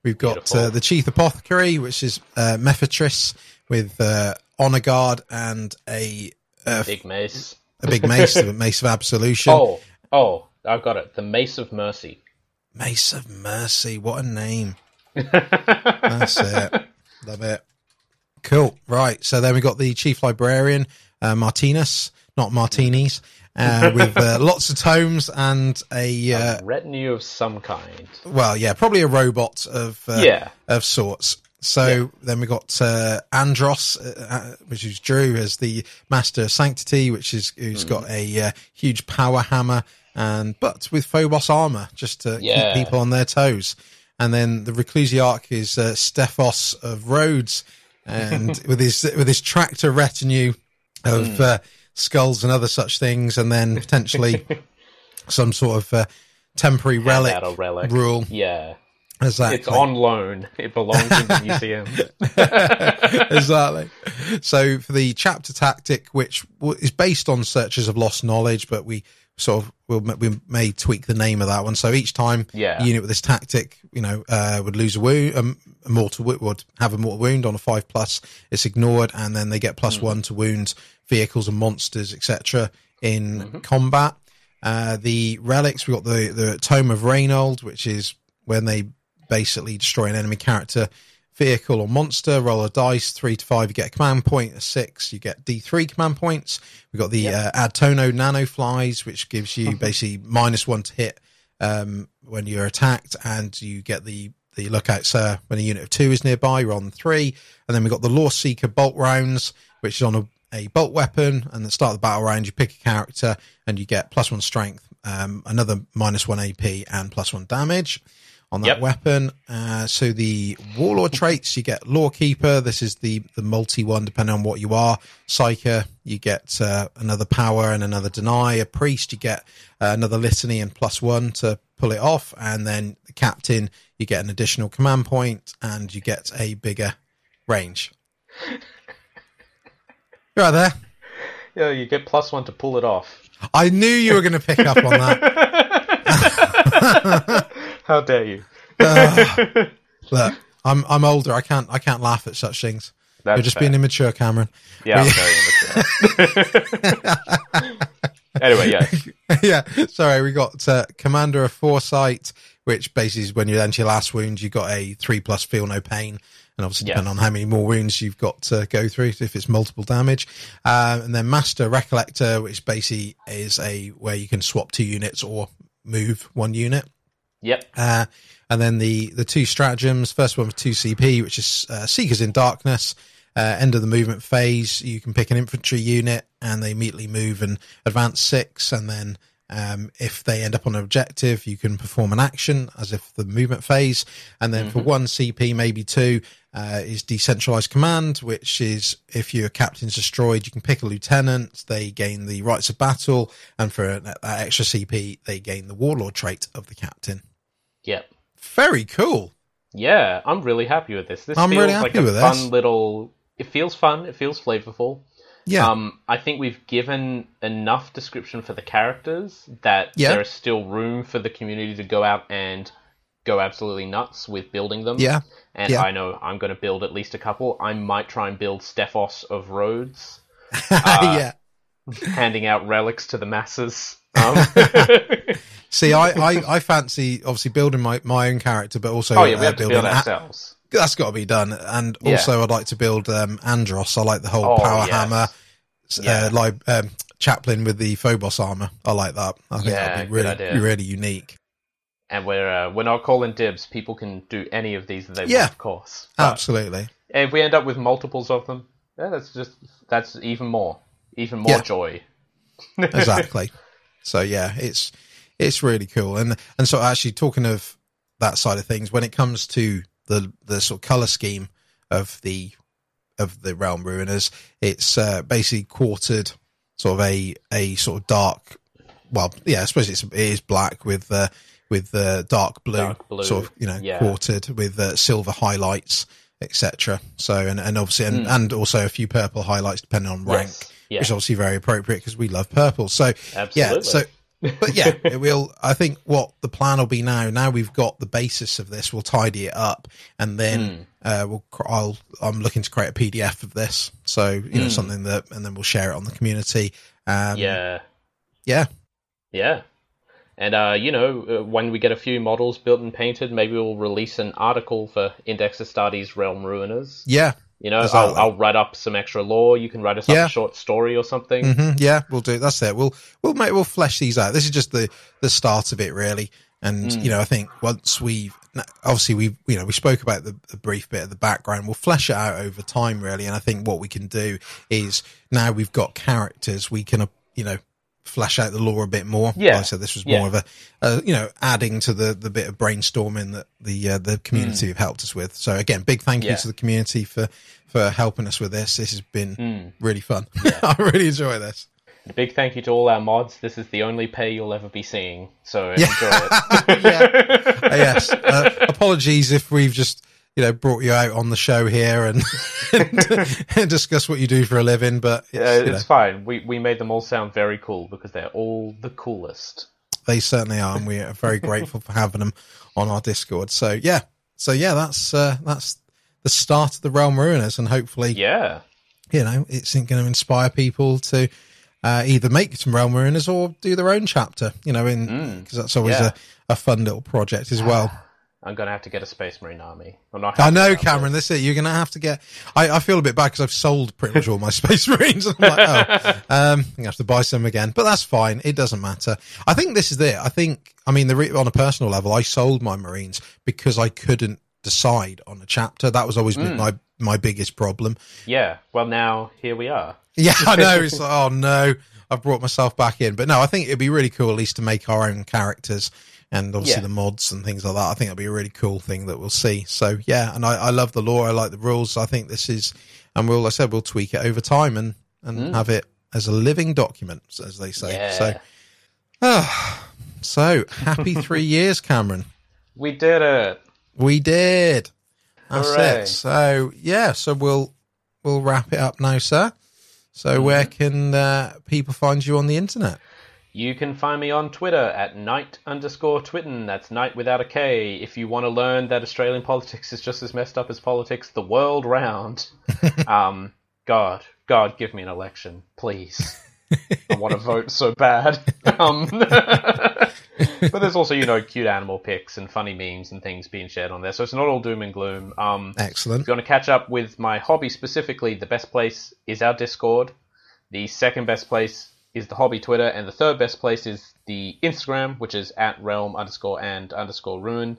We've got uh, the Chief Apothecary, which is uh, with uh, Honor Guard and a uh, big mace. a big mace, the Mace of Absolution. Oh, oh, I've got it. The Mace of Mercy. Mace of Mercy, what a name! That's it. Love it. Cool. Right. So then we got the chief librarian, uh, Martinez, not Martinis, uh, with uh, lots of tomes and a uh, Retinue of some kind. well, yeah, probably a robot of uh, Yeah. of sorts. So then we got uh, Andros, uh, uh, which is Drew, as the Master of Sanctity, which is who's Hmm. got a uh, huge power hammer and but with Phobos armor just to Yeah. keep people on their toes. And then the Reclusiarch is uh, Stephos of Rhodes, and with his with his tractor retinue of Hmm. uh, skulls and other such things, and then potentially some sort of uh, temporary relic, relic. rule. Yeah. Exactly. It's on loan. It belongs in the museum. exactly. So for the chapter tactic, which is based on searches of lost knowledge, but we sort of we'll, we may tweak the name of that one. So each time Yeah. a unit with this tactic, you know, uh, would lose a wound, um, a mortal wo- would have a mortal wound on a five plus. It's ignored, and then they get plus one to wound vehicles and monsters, etc. In combat. Uh, the relics, we got the the Tome of Reynold, which is when they basically destroy an enemy character vehicle or monster, roll a dice, three to five, you get a command point, a six, you get D3 command points. We've got the uh, Ad Tono Nano Flies, which gives you basically minus one to hit um, when you're attacked, and you get the the lookout sir when a unit of two is nearby, you're on three. And then we've got the Lore Seeker Bolt Rounds, which is on a, a bolt weapon, and at the start of the battle round, you pick a character and you get plus one strength, um, another minus one AP, and plus one damage on that Yep. weapon. Uh, so the warlord traits, you get lorekeeper. This is the the multi one, depending on what you are. Psyker, you get uh, another power and another deny. A priest, you get uh, another litany and plus one to pull it off. And then the captain, you get an additional command point and you get a bigger range. You're right there. yeah, you get plus one to pull it off. I knew you were going to pick up on that. How dare you? Look, I'm I'm older. I can't I can't laugh at such things. That's You're just fair. being immature, Cameron. Yeah, I'm very immature. anyway, yeah. yeah, sorry, we got uh, Commander of Foresight, which basically is when you enter your last wound, you got a three plus feel no pain, and obviously Yeah. depending on how many more wounds you've got to go through, if it's multiple damage, um, and then Master Recollector, which basically is a where you can swap two units or move one unit. Yep. Uh, and then the the two stratagems. First one was two CP, which is uh, Seekers in Darkness. Uh, end of the movement phase, you can pick an infantry unit, and they immediately move and advance six. And then Um, if they end up on an objective, you can perform an action as if the movement phase. And then for one CP, maybe two, uh, is decentralized command, which is if your captain's destroyed, you can pick a lieutenant. They gain the rites of battle. And for that extra CP, they gain the warlord trait of the captain. Yep. Very cool. Yeah, I'm really happy with this. This I'm feels really like happy a with fun this. little. It feels fun. It feels flavorful. Yeah. Um, I think we've given enough description for the characters that Yeah. there is still room for the community to go out and go absolutely nuts with building them. Yeah. And Yeah. I know I'm going to build at least a couple. I might try and build Stephos of Rhodes, uh, yeah. handing out relics to the masses. Um, See, I, I, I fancy obviously building my, my own character, but also oh yeah, we uh, have to building build a- ourselves. that's got to be done. And Yeah. also, I'd like to build um, Andros. I like the whole Oh, power yes. hammer, Yeah. uh, like um, Chaplain with the Phobos armor. I like that. I think Yeah, that'd be really, idea. really unique. And we're uh, we're not calling dibs. People can do any of these that they Yeah. want, of course. But Absolutely. if we end up with multiples of them, yeah, that's just that's even more, even more Yeah. joy. exactly. So yeah, it's it's really cool. And and so actually talking of that side of things, when it comes to the the sort of color scheme of the of the realm ruiners, it's uh, basically quartered sort of a a sort of dark. Well, yeah, I suppose it's it is black with uh, with uh, dark blue, Dark blue, sort of you know yeah. quartered with uh, silver highlights, etc. So and and obviously and, and also a few purple highlights depending on rank. Yes, yeah. which is obviously very appropriate because we love purple. So yeah, Absolutely. so but yeah, it will. I think what the plan will be now. Now we've got the basis of this. We'll tidy it up, and Hmm. then uh, we'll. I'll. I'm looking to create a PDF of this. So you know something that, and then we'll share it on the community. Um, Hmm. yeah, yeah, yeah. And uh, you know, uh, when we get a few models built and painted, maybe we'll release an article for Index Astartes Realm Ruiners. yeah, You know. I'll, I'll write up some extra lore. You can write us Yeah. up a short story or something. hmm yeah. We'll do. That's it. We'll we'll make we'll flesh these out. This is just the the start of it, really. And Hmm. you know, I think once we've obviously we you know we spoke about the, the brief bit of the background. We'll flesh it out over time, really. And I think what we can do is now we've got characters, we can uh, you know flesh out the lore a bit more. Yeah. Like I said this was Yeah. more of a uh, you know adding to the the bit of brainstorming that the uh, the community have helped us with. So again, big thank you Hmm. To the community for for helping us with this. This has been Hmm. really fun. I really enjoy this. A big thank you to all our mods. This is the only pay you'll ever be seeing, so Yeah. enjoy it. yeah. Uh, yes. Uh, apologies if we've just you know brought you out on the show here and, and, discuss what you do for a living, but it's, Yeah, you it's know, fine. We we made them all sound very cool because they're all the coolest. they certainly are, and we are very grateful for having them on our Discord. So yeah, so yeah, that's uh, that's the start of the Realm Ruiners, and hopefully, Yeah, you know, it's going to inspire people to. Uh, either make some realm ruiners or do their own chapter, you know, in because that's always Mm. Yeah. a, a fun little project as well. I'm gonna have to get a Space Marine army. I'm not. I know, Cameron. this. Is it. You're going to have to get. I, I feel a bit bad because I've sold pretty much all my Space Marines. I'm like, oh, um, I'm going to have to buy some again, but that's fine. It doesn't matter. I think this is it. I think, I mean, the re- on a personal level, I sold my Marines because I couldn't decide on a chapter. That was always been my my biggest problem. Yeah. Well, now here we are. Yeah, I know. It's like, oh no, I've brought myself back in. But no, I think it'd be really cool at least to make our own characters and obviously Yeah. the mods and things like that. I think it'll be a really cool thing that we'll see. So yeah, and I, I love the lore. I like the rules. I think this is, and we'll, like I said, we'll tweak it over time and, and have it as a living document, as they say. Yeah. So, ah, so happy three years, Cameron. We did it. We did. That's Hooray. it. So yeah, so we'll we'll wrap it up now, sir. So where Mm-hmm. can uh, people find you on the internet? You can find me on Twitter at night underscore twitten. That's night without a K. If you want to learn that Australian politics is just as messed up as politics the world round, um, God, God, give me an election, please. I want to vote so bad. Um, but there's also, you know, cute animal pics and funny memes and things being shared on there. So it's not all doom and gloom. Um, Excellent. if you want to catch up with my hobby specifically, the best place is our Discord. The second best place is the hobby Twitter, and the third best place is the Instagram, which is at realm underscore and underscore ruin.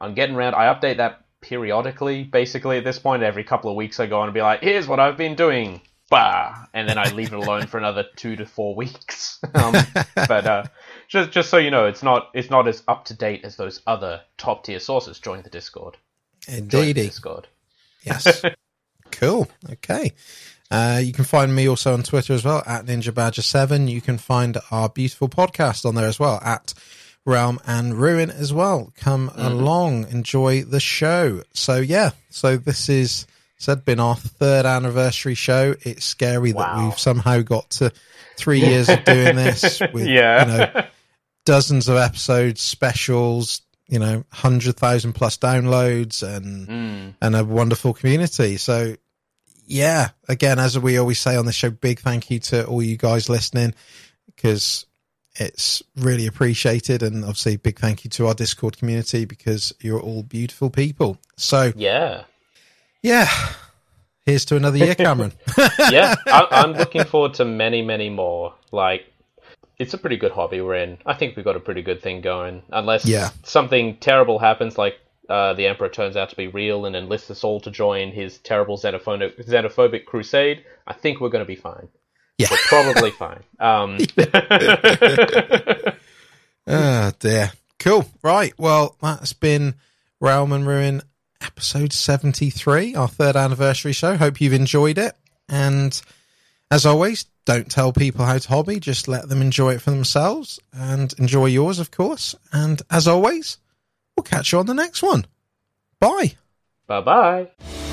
I'm getting around. I update that periodically. Basically, at this point, every couple of weeks, I go on and be like, "Here's what I've been doing." Bah, and then I leave it alone for another two to four weeks. Um, but uh, just just so you know, it's not it's not as up to date as those other top tier sources. Join the Discord. Join the Indeed. Discord. Yes. cool. Okay. Uh, you can find me also on Twitter as well at Ninja Badger Seven. You can find our beautiful podcast on there as well at Realm and Ruin as well. Come along, enjoy the show. So yeah, so this is said been our third anniversary show. It's scary that we've somehow got to three years of doing this with Yeah. you know dozens of episodes, specials, you know, hundred thousand plus downloads and Mm. and a wonderful community. So, yeah, again, as we always say on the show, big thank you to all you guys listening because it's really appreciated. And obviously, big thank you to our Discord community because you're all beautiful people. So, Yeah. yeah, here's to another year, Cameron. yeah, I, I'm looking forward to many, many more. Like, it's a pretty good hobby we're in. I think we've got a pretty good thing going. Unless Yeah. something terrible happens, like uh, the Emperor turns out to be real and enlists us all to join his terrible xenophobic, xenophobic crusade, I think we're going to be fine. Yeah. We're probably fine. Um, Oh dear. Cool. Right. Well, that's been Realm and Ruin episode 73, our third anniversary show. Hope you've enjoyed it. And as always, don't tell people how to hobby, just let them enjoy it for themselves and enjoy yours, of course. And as always, we'll catch you on the next one. Bye. bye bye.